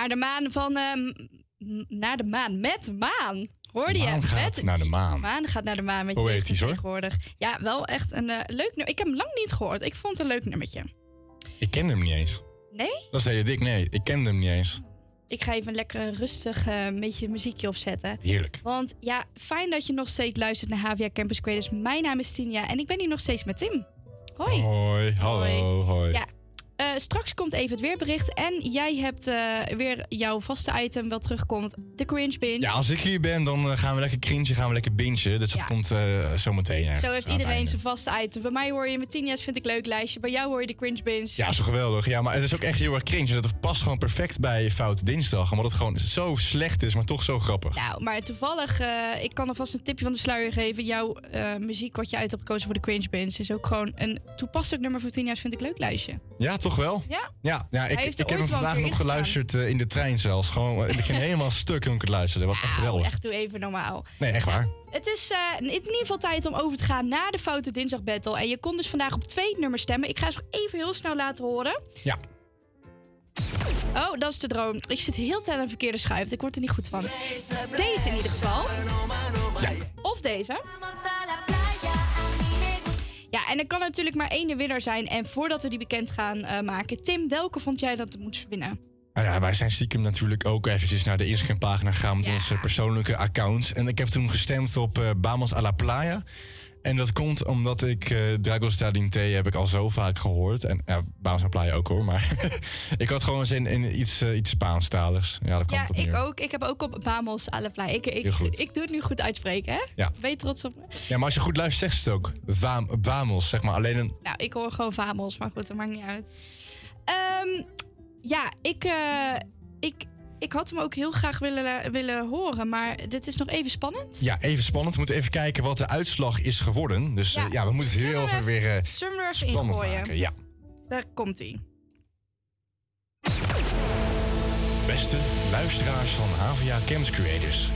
Naar de maan van... ehm, naar de maan. Met maan. Hoorde je? Maan gaat met naar de maan. Maan gaat naar de maan met Hoe je heet tegenwoordig. Ja, wel echt een eh, leuk nummer. Ik heb hem lang niet gehoord. Ik vond het een leuk nummertje. Ik kende hem niet eens. Nee? Dat de hele dik. Nee, ik kende hem niet eens. Ik ga even een lekker rustig eh, beetje muziekje opzetten. Heerlijk. Want ja, fijn dat je nog steeds luistert naar HVA Campus Creators. Mijn naam is Tinja en ik ben hier nog steeds met Tim. Hoi. Hoi, hallo, hoi. Ja, eh, straks komt even het weerbericht. En jij hebt eh, weer jouw vaste item wel terugkomt. De cringe binge. Ja, als ik hier ben, dan eh, gaan we lekker cringen, gaan we lekker bingen. Dus dat komt eh, zo meteen. Zo heeft iedereen zijn vaste item. Bij mij hoor je met Tinja's vind ik leuk lijstje. Bij jou hoor je de cringe binge. Ja, zo geweldig. Ja, maar het is ook echt heel erg cringe. Dat past gewoon perfect bij Fout Dinsdag. Omdat het gewoon zo slecht is, maar toch zo grappig. Nou, maar toevallig, ik kan alvast een tipje van de sluier geven. Jouw muziek wat je uit hebt gekozen voor de cringe binge is ook gewoon een toepasselijk nummer voor Tinja's vind ik leuk lijstje. Ja, toch wel? Ja? Ja, ja ik, ik heb hem een vandaag nog geluisterd eh, in de trein zelfs. Gewoon, eh, ik ging helemaal stuk toen ik het luisterde. Dat was echt geweldig. Echt, doe even normaal. Nee, echt waar. Het is eh, in ieder geval tijd om over te gaan naar de Foute Dinsdag Battle. En je kon dus vandaag op twee nummers stemmen. Ik ga ze nog even heel snel laten horen. Ja. Oh, dat is de droom. Ik zit heel tijd aan de verkeerde schuif. Ik word er niet goed van. Deze in ieder geval. Ja. Of deze. Ja, en er kan natuurlijk maar één de winnaar zijn. En voordat we die bekend gaan eh, maken... Tim, welke vond jij dat moet winnen? Nou ja, wij zijn stiekem natuurlijk ook eventjes naar de Instagram-pagina gegaan met onze persoonlijke accounts. En ik heb toen gestemd op eh Bamos a la Playa. En dat komt omdat ik eh Dragos Stadinte heb ik al zo vaak gehoord. En ja, Bamos a la Playa ook hoor, maar ik had gewoon zin in iets, eh, iets Spaanstaligs. Ja, dat kwam Ja, ik ook. Ik heb ook op la Playa. Ik, ik, ik doe het nu goed uitspreken, hè? Ja. Ben je trots op me? Ja, maar als je goed luistert, zegt ze het ook. Va Vamos, zeg maar. Alleen een... Nou, ik hoor gewoon Vamos, maar goed, dat maakt niet uit. Ehm, ja, ik, eh, ik, ik had hem ook heel graag willen, willen horen, maar dit is nog even spannend. Ja, even spannend. We moeten even kijken wat de uitslag is geworden. Dus ja, ja we moeten het heel even weer eh, er even spannend ingooien? maken. Ja. Daar komt hij. Beste luisteraars van HVA Camps Creators.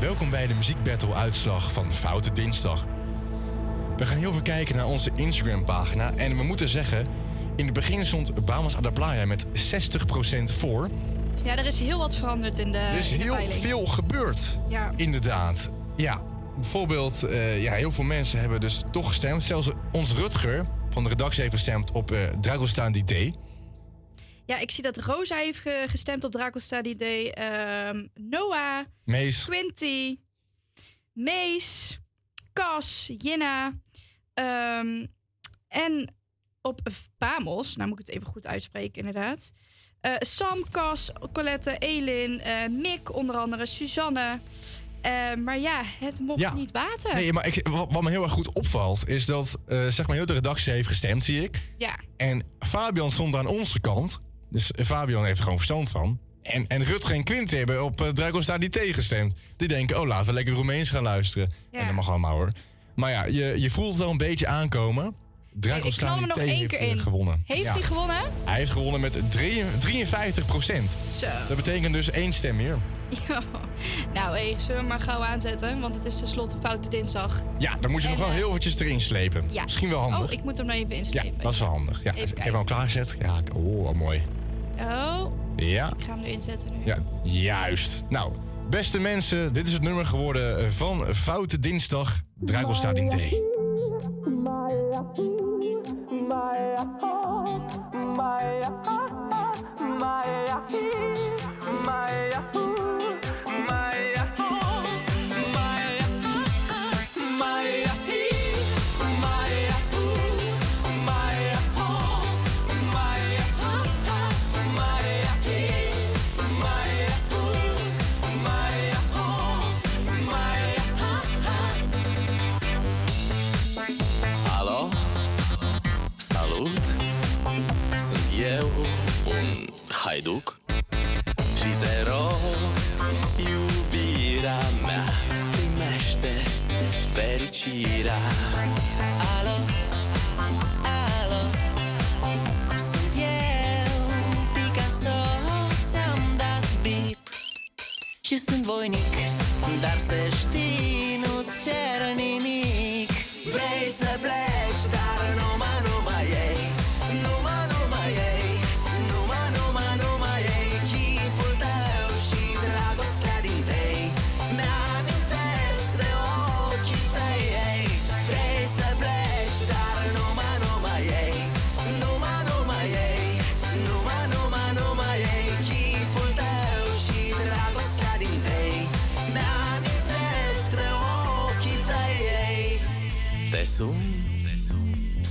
Welkom bij de muziekbattle uitslag van Foute Dinsdag. We gaan heel veel kijken naar onze Instagram pagina. En we moeten zeggen, in het begin stond Bamas a la Playa met 60% voor. Ja, er is heel wat veranderd in de, Er is heel peiling. veel gebeurd. Ja. Inderdaad. Ja, bijvoorbeeld, eh, ja, heel veel mensen hebben dus toch gestemd. Zelfs ons Rutger van de redactie heeft gestemd op eh Dragostaan DT. Ja, ik zie dat Rosa heeft ge- gestemd op Dracosta die Day. ehm, Noah. Mees. Quinty. Mees. Cas. Jinna. ehm, en op Pamos. Nou moet ik het even goed uitspreken inderdaad. Eh, Sam, Cas, Colette, Elin, eh, Mick onder andere, Suzanne. Eh, maar ja, het mocht Ja. niet baten. Nee, maar ik, wat, wat me heel erg goed opvalt, is dat zeg maar heel de redactie heeft gestemd, zie ik. Ja. En Fabian stond aan onze kant. Dus Fabian heeft er gewoon verstand van. En, en Rutger en Quint hebben op uh, Dragostar die tegengestemd. Die denken, oh, laten we lekker Roemeens gaan luisteren. Ja. En dat mag allemaal hoor. Maar ja, je, je voelt het wel een beetje aankomen. Ik knal hem nog één heeft keer eh, in. gewonnen. Heeft Ja. hij gewonnen? Hij heeft gewonnen met 53 procent. Zo. Dat betekent dus één stem meer. Ja. Nou, hé, zullen we maar gauw aanzetten? Want het is tenslotte foute dinsdag. Ja, dan moet je En, nog wel eh, heel eventjes erin slepen. Ja. Misschien wel handig. Oh, ik moet hem nog even ja, inslepen. dat is wel handig. Ja, Even ik heb hem al klaargezet. Ja, ik- oh, wat mooi. Oh, Ja, ik ga hem erin zetten nu. ja, juist. Nou, beste mensen, dit is het nummer geworden eh, van Foute Dinsdag, Dragostar in Thee. my, Maya, my, my, my, my, my, my, și sunt voinic Dar se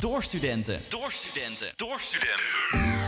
door, studenten. Door studenten. Door studenten.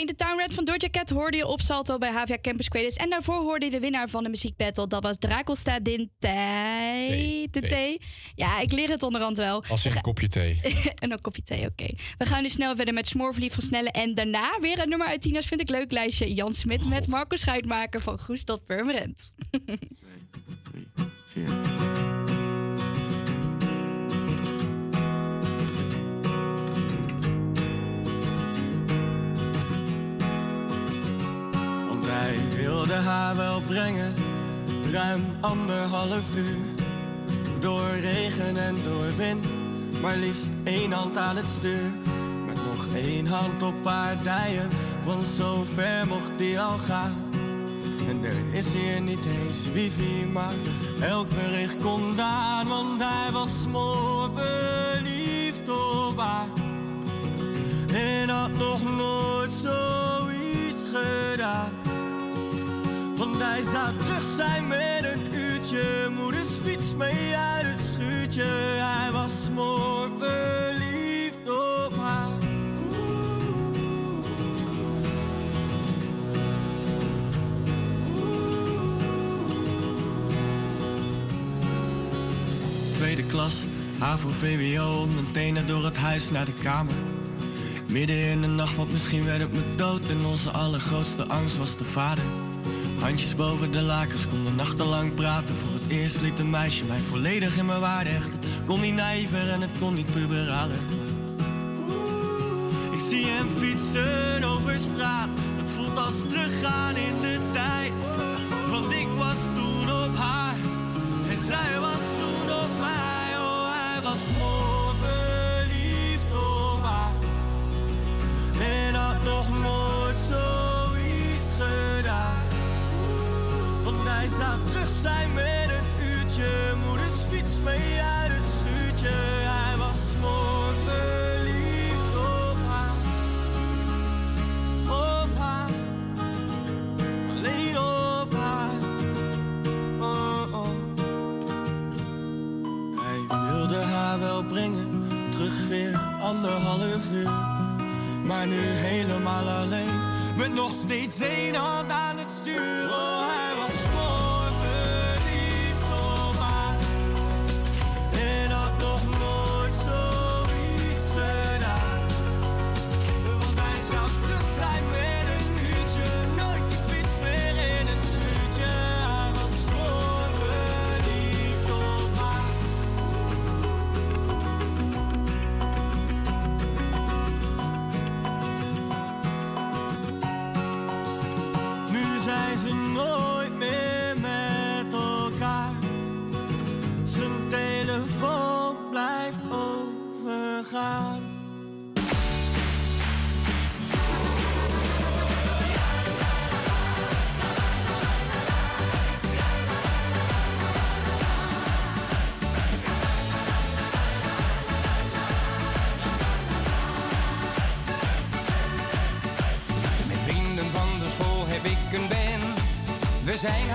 Paint the Town Red van Doja Cat hoorde je op Salto bij HVA Campus Creators. En daarvoor hoorde je de winnaar van de muziekbattle. Dat was Drakelstadin Thee. De thee. Ja, ik leer het onderhand wel. Als in een kopje thee. en een kopje thee, oké. We gaan nu snel verder met Smoorverlief van Snelle. En daarna weer een nummer uit Tina's Vind ik Leuk lijstje. Jan Smit met Marco Schuitmaker van Goes tot Purmerend. Want wij wilden haar wel brengen, ruim anderhalf uur. Door regen en door wind, maar liefst één hand aan het stuur. Met nog één hand op haar dijen, want zo ver mocht die al gaan. En er is hier niet eens wifi, maar elk bericht komt aan. Want hij was smoor verliefd op haar. En had nog nooit zoiets gedaan. Want hij zou terug zijn met een uurtje. Moeders fiets mee uit het schuurtje. Hij was smoor verliefd op haar. Tweede klas, HAVO, VWO, mijn tenen door het huis naar de kamer. Midden in de nacht, want misschien werd het me dood. En onze allergrootste angst was de vader. Handjes boven de lakens, konden nachtenlang praten. Voor het eerst liet een meisje mij volledig in mijn waarde hechten. Kon niet naïver en het kon niet puberaler. Ik zie hem fietsen over straat. Het voelt als teruggaan in de tijd. Want ik was toen op haar en zij was toen op mij. Oh, hij was zo verliefd op haar. En had nog hij zou terug zijn met een uurtje. Moeders fiets mee uit het schuurtje. Hij was mooi verliefd op haar. Op haar. Alleen op haar. Oh, oh. Hij wilde haar wel brengen. Terug weer anderhalf uur. Maar nu helemaal alleen. Met nog steeds één hand aan het stuur. Oh, hij was zijn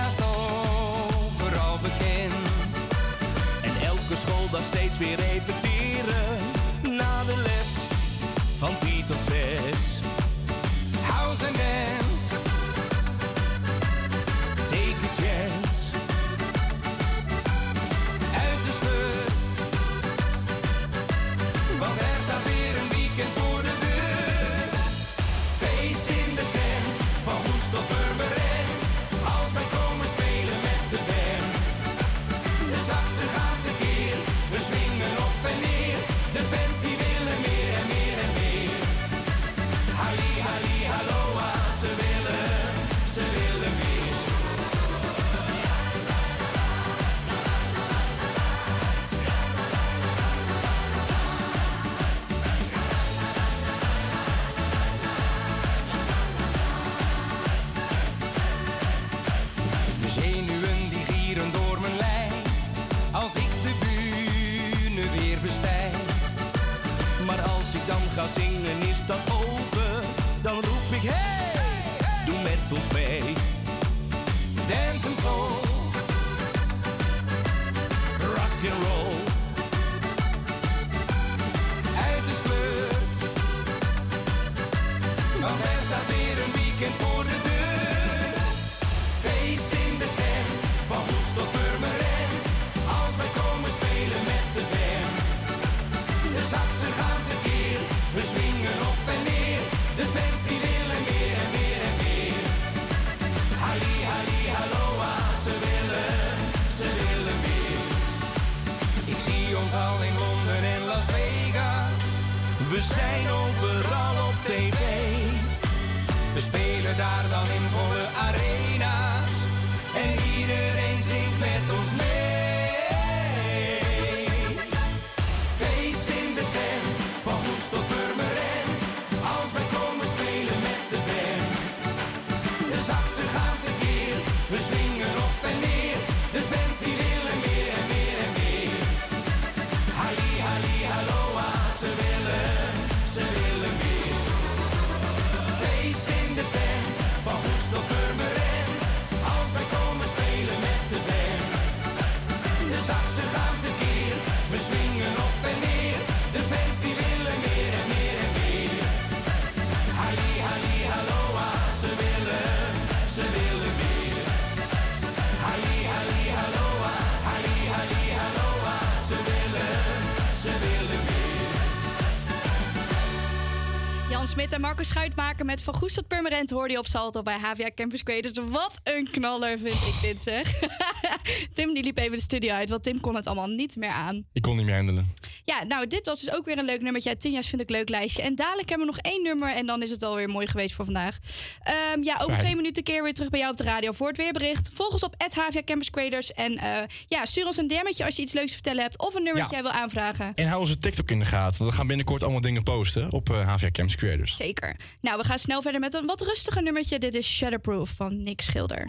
Jan Smit en Marco Schuitmaker met Van Goes tot Purmerend hoorde je op Salto bij HVA Campus Creators. Wat een knaller vind ik dit zeg. Tim die liep even de studio uit, want Tim kon het allemaal niet meer aan. Ik kon niet meer handelen. Ja, nou dit was dus ook weer een leuk nummertje. uit Tinja's vind ik leuk lijstje. En dadelijk hebben we nog één nummer en dan is het alweer mooi geweest voor vandaag. Ehm, ja, over Fijn. twee minuten keer weer terug bij jou op de radio voor het weerbericht. Volg ons op HVA Campus Creators. En eh, ja, stuur ons een DM'tje als je iets leuks te vertellen hebt of een nummertje Ja. jij wil aanvragen. En hou onze TikTok in de gaten. want We gaan binnenkort allemaal dingen posten op eh HVA Camps Creators. Zeker. Nou, we gaan snel verder met een wat rustiger nummertje. Dit is Shatterproof van Nick Schilder.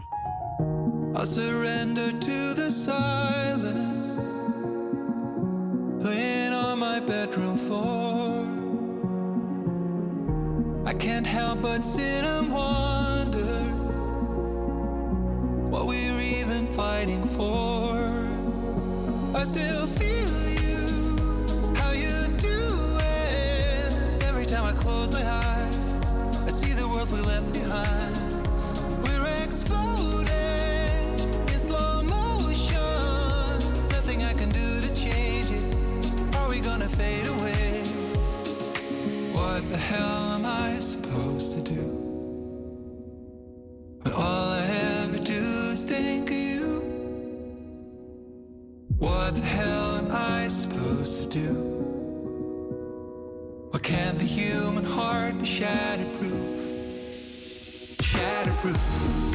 I surrender to the silence, laying on my bedroom floor. I can't help but sit and wonder what we're even fighting for. I still feel I close my eyes, I see the world we left behind. We're exploding in slow motion. Nothing I can do to change it. Are we gonna fade away? What the hell am I supposed to do? When all I ever do is think of you. What the hell am I supposed to do? Why can't the human heart be shatterproof? Shatterproof.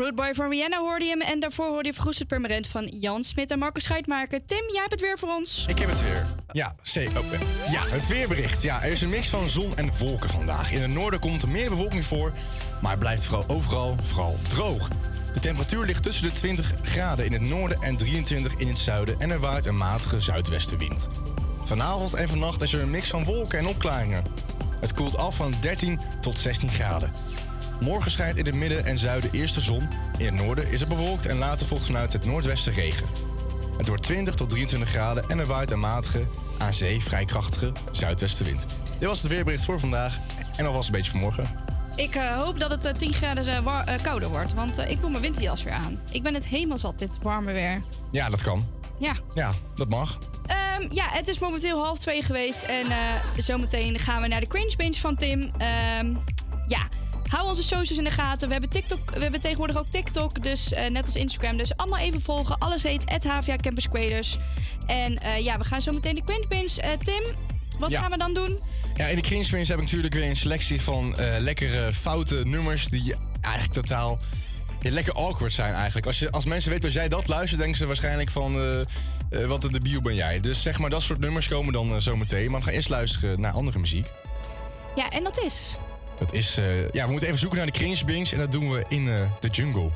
Root Boy van Rihanna hoorde je hem. En daarvoor hoorde je Vergoed het Permanent van Jan Smit en Marcus Schuitmaker. Tim, jij hebt het weer voor ons. Ik heb het weer. Ja, C. Oh, ja, het weerbericht. Ja, er is een mix van zon en wolken vandaag. In het noorden komt er meer bewolking voor, maar het blijft vooral overal vooral droog. De temperatuur ligt tussen de 20 graden in het noorden en 23 in het zuiden en er waait een matige zuidwestenwind. Vanavond en vannacht is er een mix van wolken en opklaringen. Het koelt af van 13 tot 16 graden. Morgen schijnt in het midden en zuiden eerst de zon. In het noorden is het bewolkt en later volgt vanuit het noordwesten regen. Het wordt 20 tot 23 graden en er waait een matige, aan zee vrij krachtige zuidwestenwind. Dit was het weerbericht voor vandaag en alvast een beetje voor morgen. Ik eh, hoop dat het eh, 10 graden eh, wa- eh, kouder wordt, want ik doe mijn winterjas weer aan. Ik ben het helemaal zat, dit warme weer. Ja, dat kan. Ja. Ja, dat mag. Ehm, ja, het is momenteel half twee geweest. En zometeen gaan we naar de Cringe Bench van Tim. Ehm, ja, hou onze socials in de gaten. We hebben, TikTok, we hebben tegenwoordig ook TikTok, dus eh, net als Instagram. Dus allemaal even volgen. Alles heet HVA Campus Creators. En eh, ja, we gaan zometeen de Cringe Bench. Eh, Tim, wat Ja. gaan we dan doen? Ja, in de Cringe Wins heb ik natuurlijk weer een selectie van lekkere foute nummers die eigenlijk totaal ja, lekker awkward zijn eigenlijk. Als, je, als mensen weten als jij dat luistert, denken ze waarschijnlijk van wat een debiel ben jij. Dus zeg maar dat soort nummers komen dan eh, zometeen. Maar we gaan eerst luisteren naar andere muziek. Ja, en dat is... Dat is, eh, ja, we moeten even zoeken naar de Cringe Bings en dat doen we in eh, de jungle.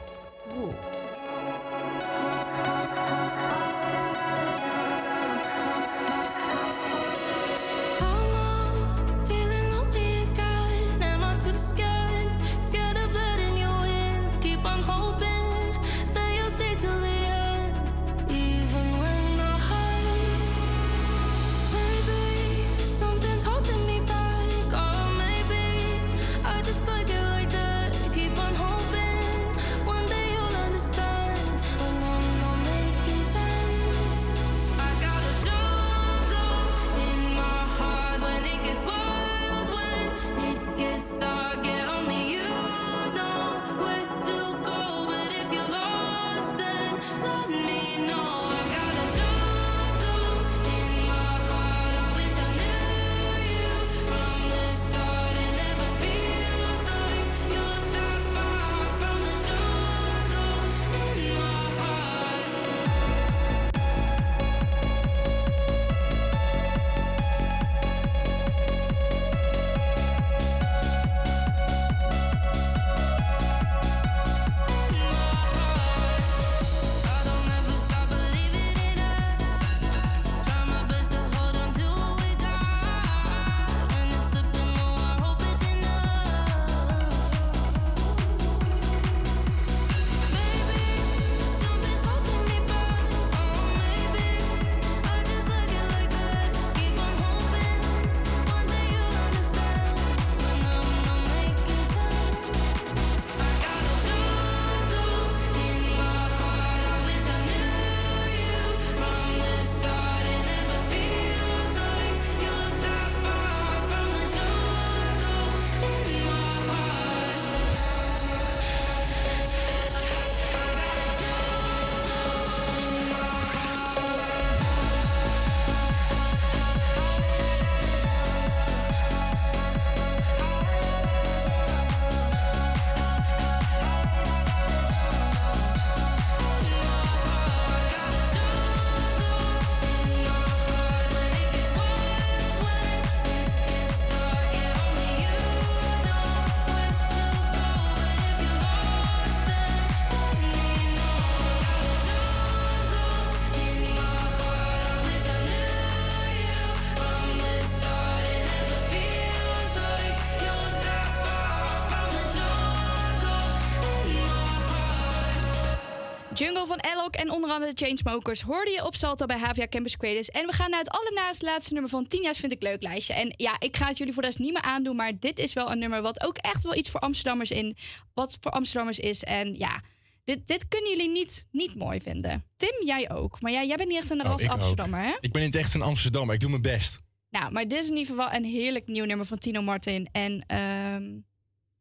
Andere de Chainsmokers hoorde je op Salto bij HVA Campus Creators. En we gaan naar het allernaast laatste nummer van 10 jaar vind ik leuk lijstje. En ja, ik ga het jullie voor de rest niet meer aandoen, maar dit is wel een nummer wat ook echt wel iets voor Amsterdammers in, wat voor Amsterdammers is. En ja, dit, dit kunnen jullie niet, niet mooi vinden. Tim, jij ook. Maar ja, jij bent niet echt een Oh, ras ook. Amsterdammer, hè? Ik ben niet echt een Amsterdammer, ik doe mijn best. Nou, maar dit is in ieder geval een heerlijk nieuw nummer van Tino Martin. En ehm,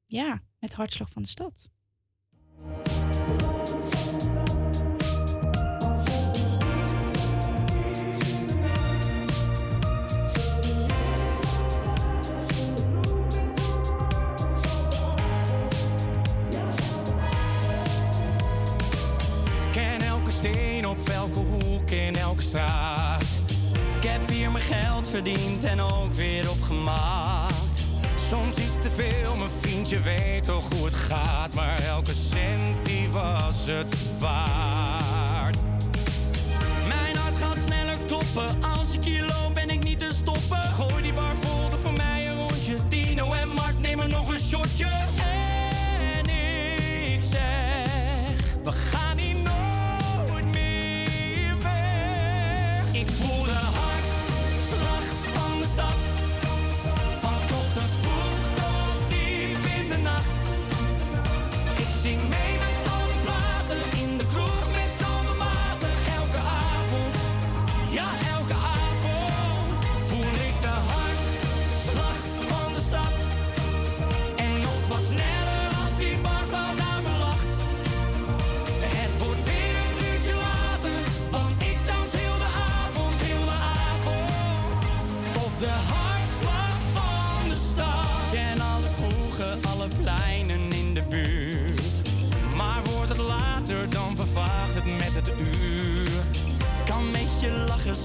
ja, met Hartslag van de Stad. Ik heb hier mijn geld verdiend en ook weer opgemaakt. Soms iets te veel, mijn vriendje weet toch hoe het gaat. Maar elke cent die was het waard. Mijn hart gaat sneller kloppen. Als ik hier loop ben ik niet te stoppen. Gooi die bar vol, voor mij een rondje. Tino en Mart nemen nog een shotje.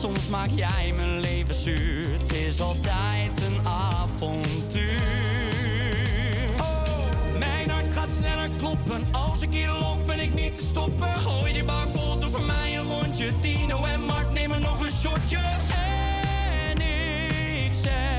Soms maak jij mijn leven zuur. Het is altijd een avontuur. Oh, mijn hart gaat sneller kloppen. Als ik hier loop, ben ik niet te stoppen. Gooi die bar vol, doe voor mij een rondje. Tino en Mark nemen nog een shotje. En ik zeg,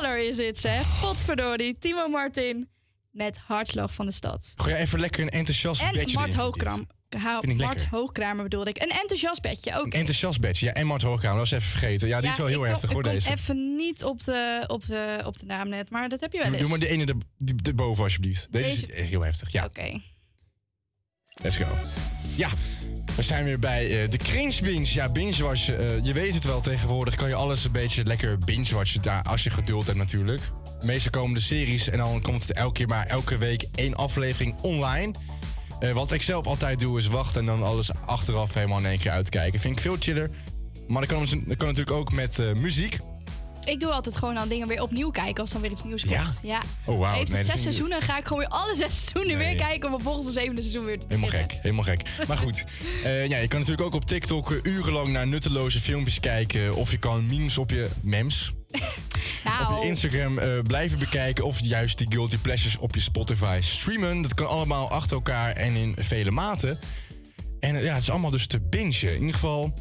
knaller is dit, zeg. Potverdorie, Timo Martin met Hartslag van de Stad. Gooi even lekker een enthousiast En bedje Mart. Hoogkram. Ik Mart. Hoogkramer bedoelde ik. Een enthousiast bedje ook. Een enthousiast bedje. Ja, en Mart Hoogkamer, dat was even vergeten. Ja, die is wel heel ik heftig hoor, ik deze. even niet op de, op, de, op de naam net, maar dat heb je wel eens. doe maar de ene er- erboven alsjeblieft. Deze, Deze- is heel heftig, ja. Oké. Let's go. Ja, we zijn weer bij eh, de Cringe Binge. Ja, binge-watchen. eh, je weet het wel, tegenwoordig kan je alles een beetje lekker binge-watchen. Daar, als je geduld hebt natuurlijk. Meestal komen de series en dan komt het elke keer maar elke week één aflevering online. Eh, wat ik zelf altijd doe is wachten en dan alles achteraf helemaal in één keer uitkijken. Vind ik veel chiller. Maar dat kan, dat kan natuurlijk ook met muziek. Ik doe altijd gewoon dan dingen weer opnieuw kijken als dan weer iets nieuws komt. Ja? ja. Oh, wauw. Heeft Nee, het dat zes seizoenen, ga ik gewoon weer alle zes seizoenen Nee. weer kijken om vervolgens het zevende seizoen weer te Helemaal gek, helemaal gek. Maar goed, eh, ja, je kan natuurlijk ook op TikTok urenlang naar nutteloze filmpjes kijken. Of je kan memes op je memes. Nou. Op je Instagram eh, blijven bekijken. Of juist die guilty pleasures op je Spotify streamen. Dat kan allemaal achter elkaar en in vele maten. En ja, het is allemaal dus te bingen. In ieder geval,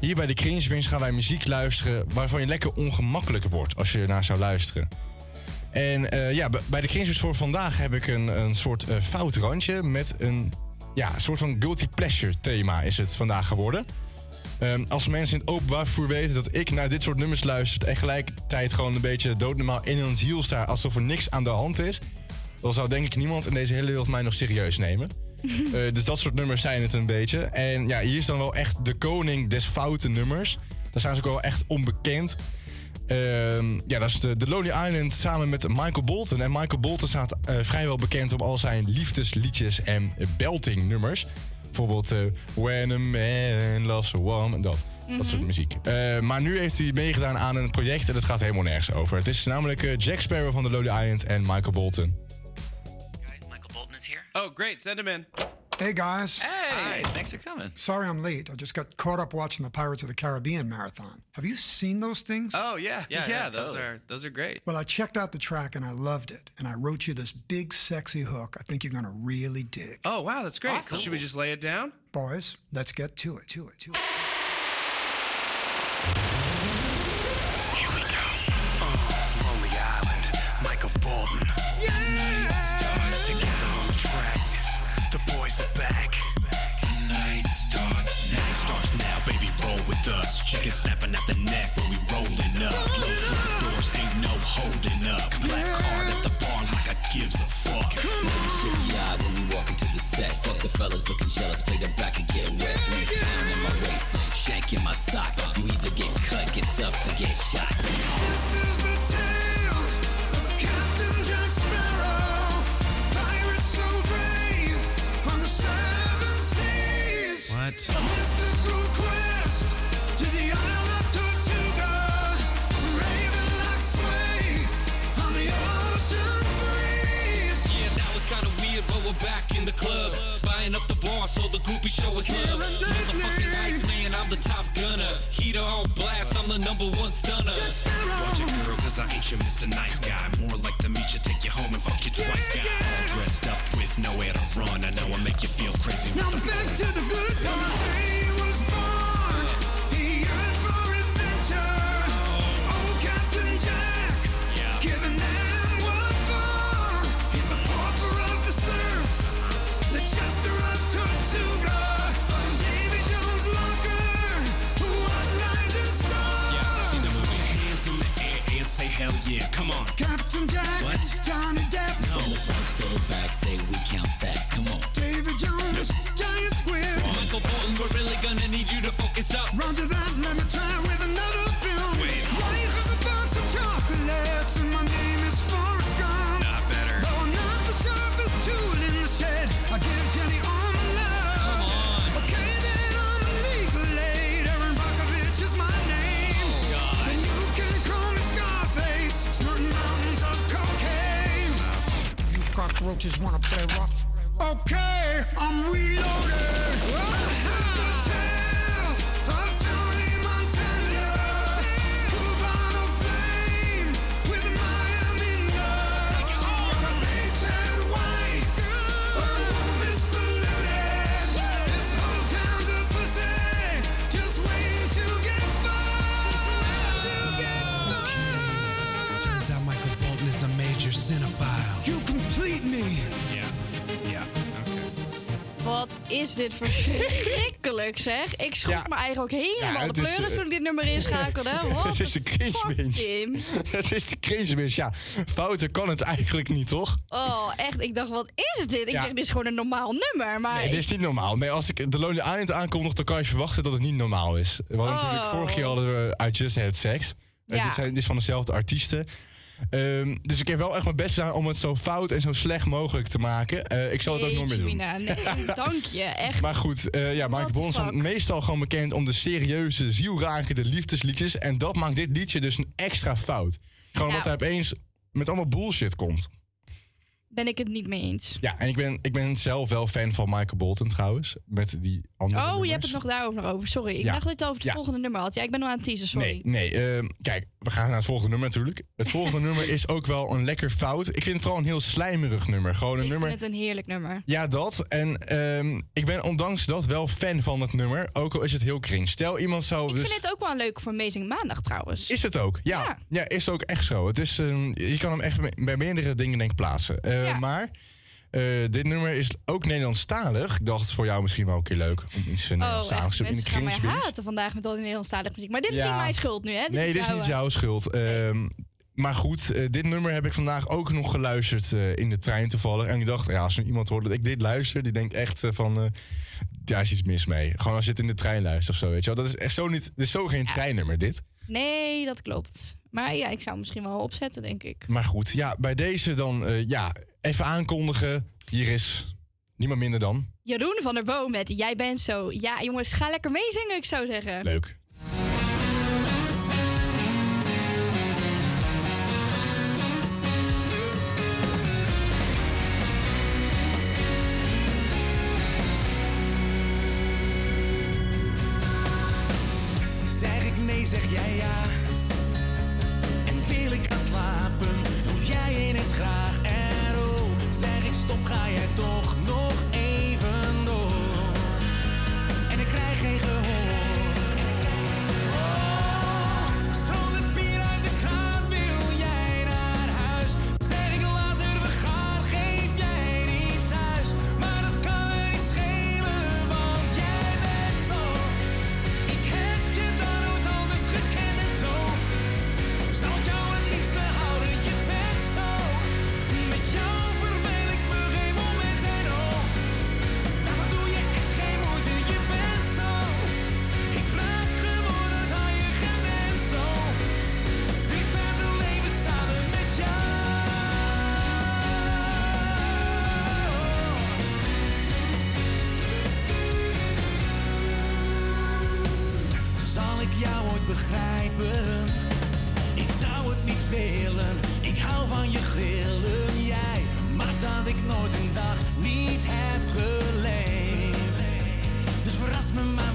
hier bij de Cringe Binge gaan wij muziek luisteren... waarvan je lekker ongemakkelijk wordt als je naar zou luisteren. En eh, ja, bij de Cringe Binge voor vandaag heb ik een, een soort eh, fout randje... met een ja, soort van guilty pleasure thema is het vandaag geworden. Ehm, als mensen in het openbaar vervoer weten dat ik naar dit soort nummers luister... en gelijkertijd gewoon een beetje doodnormaal in hun ziel sta... alsof er niks aan de hand is... dan zou denk ik niemand in deze hele wereld mij nog serieus nemen. Eh, dus dat soort nummers zijn het een beetje. En ja, hier is dan wel echt de koning des foute nummers. Daar staan ze ook wel echt onbekend. Ehm, ja, dat is de, de Lonely Island samen met Michael Bolton. En Michael Bolton staat eh, vrijwel bekend om al zijn liefdesliedjes en belting nummers. Bijvoorbeeld eh, When a Man Loves a Woman, dat. Dat soort Mhm. muziek. Eh, maar nu heeft hij meegedaan aan een project en dat gaat helemaal nergens over. Het is namelijk Jack Sparrow van de Lonely Island en Michael Bolton. Oh, great. Send him in. Hey guys. Hey, Hi, thanks for coming. Sorry I'm late. I just got caught up watching the Pirates of the Caribbean marathon. Have you seen those things? Oh yeah, yeah, Yeah, those totally. are those are great. Well, I checked out the track and I loved it. And I wrote you this big, sexy hook I think you're going to really dig. Oh, wow, that's great. Awesome. So Should we just lay it down? Boys, let's get to it, to it, to it. Back. Night starts now. It starts now, baby. Roll with us. Chicken snapping at the neck when we rolling up. Blow through the doors, ain't no holding up. Black card at the bar like I gives a fuck. Maybe shitty eyed when we walk into the set. Fuck the fellas looking jealous, play the back and get wet. Pound in my waist, shank in my sock. You either get cut, get stuffed, or get shot. Weird, but we're back in the club. Buying up the bar so the groupie show us love. Motherfucking ice man, I'm the top gunner. Heater on blast, I'm the number one stunner. Watch it, girl, cause I ain't your Mr. Nice Guy. More like to meet you, take you home and fuck you twice, guy. Nowhere to run. I know I make you feel crazy. Now back to the good times. Hell yeah. Come on. Captain Jack, What? Johnny Depp, From the front to the back, say we count stacks. Come on. David Jones, Giant Squid. Michael Bolton, we're really gonna need you to focus up. Roger that, let me try cockroaches wanna play rough? Dit verschrikkelijk, zeg. Ik schrok Ja. me eigenlijk ook helemaal Ja, de pleuris eh, toen ik dit nummer inschakelde. Wat Het is de cringe? Het is de cringe. Ja, fouten kan het eigenlijk niet, toch? Oh, echt. Ik dacht, wat is dit? Ik Ja. dacht, dit is gewoon een normaal nummer. Maar Nee, dit is niet normaal. Nee, als ik de Lonely Island aankondig, dan kan je verwachten dat het niet normaal is. Hadden Oh. natuurlijk vorig jaar hadden we I Just Had Sex. Eh, dit, zijn, dit is van dezelfde artiesten. Ehm, dus ik heb wel echt mijn best gedaan om het zo fout en zo slecht mogelijk te maken. Eh, ik zal het ook nog meer doen. Nee, dank je. Echt. Maar goed, eh ja, Bolton the is meestal gewoon bekend om de serieuze, zielrakende liefdesliedjes. En dat maakt dit liedje dus een extra fout. Gewoon Ja. omdat hij opeens met allemaal bullshit komt. Ben ik het niet mee eens. Ja, en ik ben, ik ben zelf wel fan van Michael Bolton trouwens. Met die andere Oh, je hebt het nog daarover over. Sorry. Ik Ja. dacht dat je het over het Ja. volgende nummer had. Ja, ik ben nog aan het teasen, sorry. Nee, nee. ehm, kijk, we gaan naar het volgende nummer natuurlijk. Het volgende nummer is ook wel een lekker fout. Ik vind het vooral een heel slijmerig nummer. Gewoon een ik nummer... vind het een heerlijk nummer. Ja, dat. En ehm, ik ben ondanks dat wel fan van het nummer. Ook al is het heel cringe. Stel, iemand zou Ik dus... vind het ook wel een leuke voor Amazing Maandag trouwens. Is het ook? Ja. ja. is ook echt zo. Het is, ehm, je kan hem echt bij- meerdere dingen denk ik plaatsen. Ja. Maar eh, dit nummer is ook Nederlandstalig. Ik dacht voor jou misschien wel een keer leuk om iets uh, Oh, Nederlandstaligs te in de gaan mij haten vandaag met al die Nederlandstalige muziek. Maar dit is Ja. niet mijn schuld nu, hè? Dit Nee, dit is niet jouw, jouw schuld. Ehm, maar goed, eh, dit nummer heb ik vandaag ook nog geluisterd eh, in de trein toevallig. En ik dacht, ja, als er iemand hoort dat ik dit luister, die denkt echt eh, van, eh daar is iets mis mee. Gewoon als je het in de trein luistert of zo, weet je wel. Dat is echt zo niet, dit is zo geen treinnummer, dit. Nee, dat klopt. Maar ja, ik zou hem misschien wel opzetten, denk ik. Maar goed, ja, bij deze dan, eh, ja, even aankondigen. Hier is niemand minder dan. Jeroen van der Boom met Jij bent zo. Ja, jongens, ga lekker meezingen, ik zou zeggen. Leuk. Ik zou het niet willen, ik hou van je grillen. Jij maakt dat ik nooit een dag niet heb geleefd. Dus verras me maar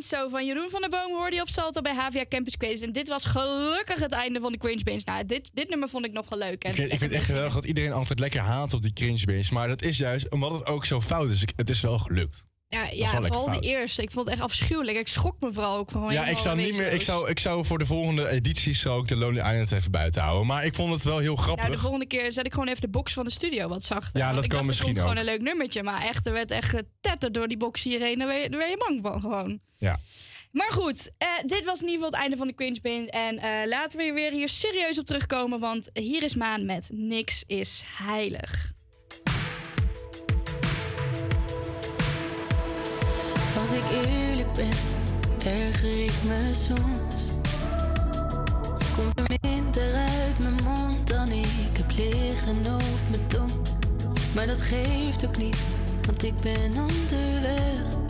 Zo van Jeroen van der Boom hoorde je op Salto bij HVA Campus Quiz. En dit was gelukkig het einde van de Cringe Bands. Nou, dit, dit nummer vond ik nog wel leuk. En Ik vind, ik vind het echt geweldig dat iedereen altijd lekker haat op die cringe base. Maar dat is juist omdat het ook zo fout is. Het is wel gelukt. Ja, ja vooral de eerste. Ik vond het echt afschuwelijk. Ik schrok me vooral ook gewoon Ja, ik zou, niet meer, ik, zou, ik zou voor de volgende edities zou ik de Lonely Island even buiten houden. Maar ik vond het wel heel grappig. Nou, de volgende keer zet ik gewoon even de box van de studio wat zachter. Ja, dat ik kan dacht, misschien komt gewoon ook. een leuk nummertje. Maar echt, er werd echt getetterd door die box hierheen. Daar ben je, daar ben je bang van gewoon. Ja. Maar goed, eh, dit was in ieder geval het einde van de Cringe. En eh, laten we weer hier serieus op terugkomen. Want hier is Maan met Niks is heilig. Ik eerlijk ben, erger ik me soms. Komt er minder uit mijn mond dan ik heb liggen op mijn tong. Maar dat geeft ook niet, want ik ben onderweg.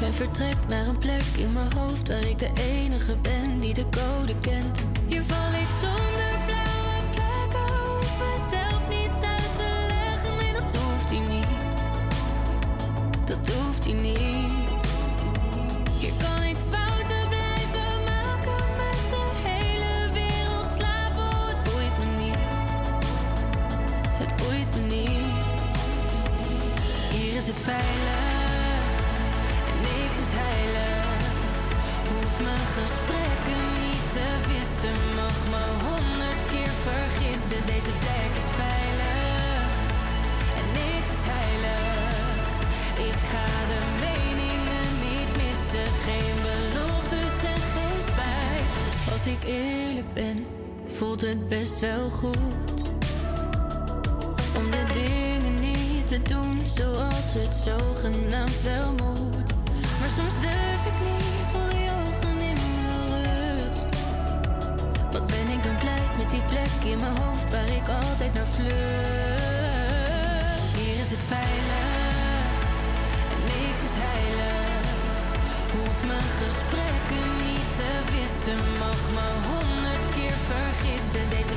Ben vertrek naar een plek in mijn hoofd waar ik de enige ben die de code kent. Hier val ik zonder blauwe plekken, hoef mezelf dat hoeft Om de dingen niet te doen zoals het zogenaamd wel moet. Maar soms durf ik niet, voel die ogen in mijn rug. Wat ben ik dan blij met die plek in mijn hoofd waar ik altijd naar vlucht. Hier is het veilig en niks is heilig. Hoef mijn gesprekken niet te wissen, mag me honderd keer vergissen. Deze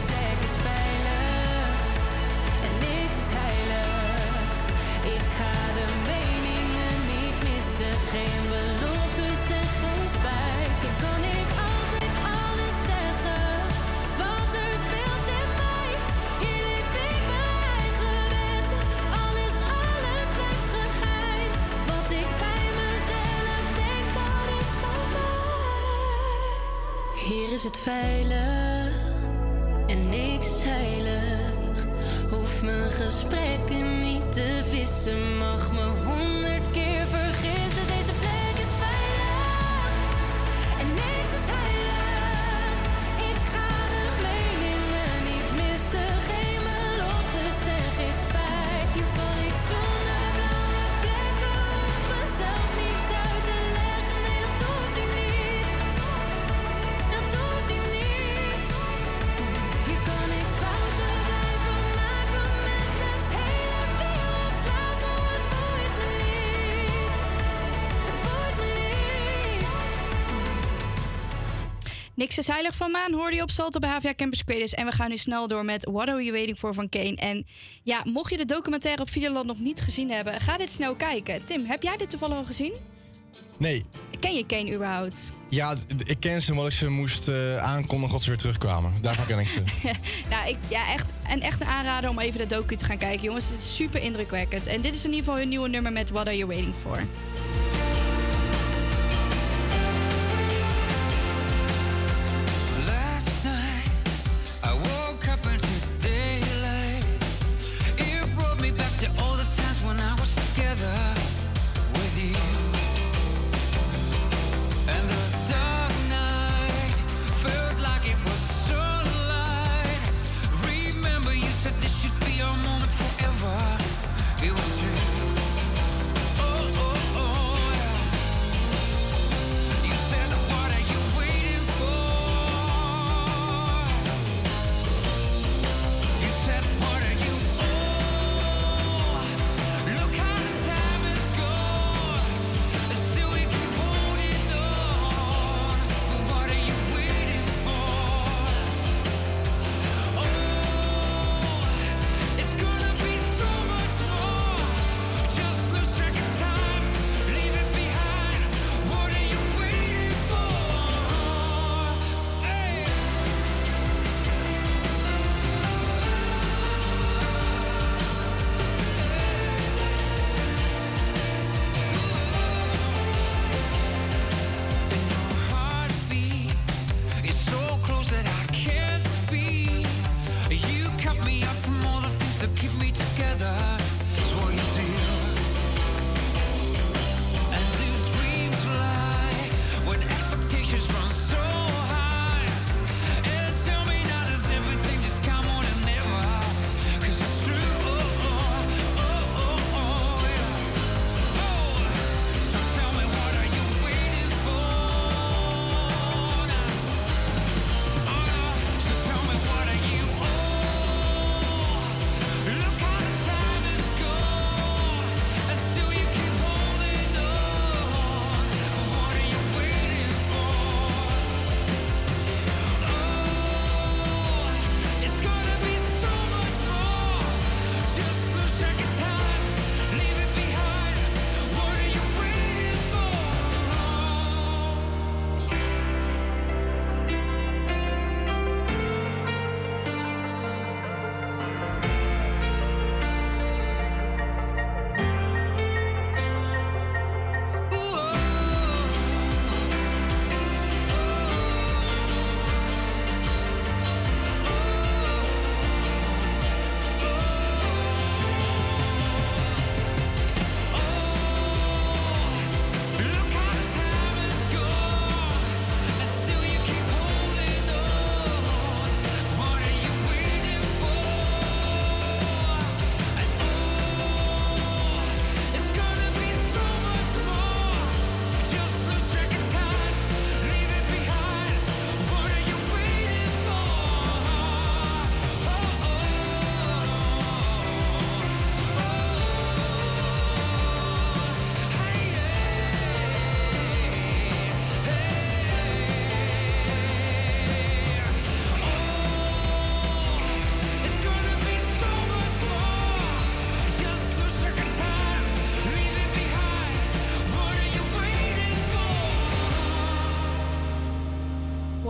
Ik ga de meningen niet missen, geen beloftes en geen spijt. Dan kan ik altijd alles zeggen wat er speelt in mij. Hier leef ik mijn eigen wetten, alles, alles blijft geheim. Wat ik bij mezelf denk, dat is het veilig en niks is heilig. Hoef mijn gesprekken niet te vissen, Niks is heilig van Maan hoorde je op Salto bij HVA Campus Creators. En we gaan nu snel door met What Are You Waiting For van Kane. En ja, mocht je de documentaire op Videoland nog niet gezien hebben, ga dit snel kijken. Tim, heb jij dit toevallig al gezien? Nee, Ken je Kane überhaupt? ja, ik ken ze omdat ik ze moest eh, aankondigen dat ze weer terugkwamen. Daarvan ken ik ze. nou, ik, ja, echt, en echt een aanrader om even de docu te gaan kijken, jongens. Het is super indrukwekkend. En dit is in ieder geval hun nieuwe nummer met What Are You Waiting For.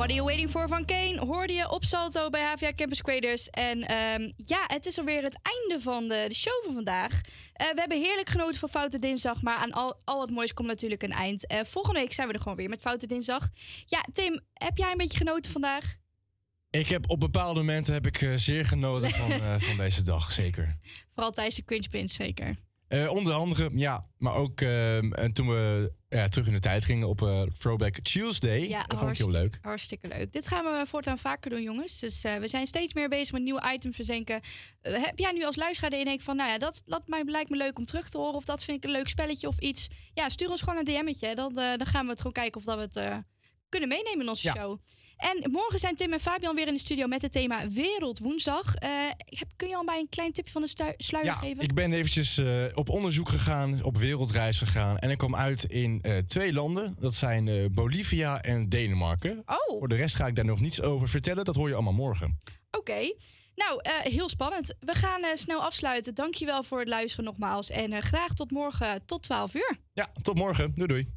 What are you waiting for van Kane? Hoorde je op Salto bij HVA Campus Creators. En ehm, ja, het is alweer het einde van de, de show van vandaag. Eh, we hebben heerlijk genoten van Foute Dinsdag. Maar aan al, al wat moois komt natuurlijk een eind. Eh, volgende week zijn we er gewoon weer met Foute Dinsdag. Ja, Tim, heb jij een beetje genoten vandaag? Ik heb op bepaalde momenten heb ik eh, zeer genoten van, van deze dag, zeker. Vooral tijdens de Cringe Pins, zeker. Onder andere, ja, maar ook ehm, en toen we ja, terug in de tijd gingen op eh, Throwback Tuesday. Ja, dat vond ik heel leuk. Hartstikke leuk. Dit gaan we voortaan vaker doen, jongens. Dus eh, we zijn steeds meer bezig met nieuwe items verzenken. Heb jij nu als luisteraar je denkt van... nou ja, dat, dat mij, lijkt me leuk om terug te horen... of dat vind ik een leuk spelletje of iets... ja, stuur ons gewoon een DM'tje. Dan, dan gaan we het gewoon kijken of dat we het kunnen meenemen in onze Ja. show. En morgen zijn Tim en Fabian weer in de studio... met het thema Wereldwoensdag. Eh, kun je al mij een klein tipje van de sluier Ja, geven? ik ben eventjes eh, op onderzoek gegaan, op wereldreis gegaan. En ik kwam uit in eh, twee landen. Dat zijn Bolivia en Denemarken. Oh. Voor de rest ga ik daar nog niets over vertellen. Dat hoor je allemaal morgen. Oké. Nou, heel spannend. We gaan snel afsluiten. Dankjewel voor het luisteren nogmaals. En graag tot morgen tot 12 uur. Ja, tot morgen. Doei doei.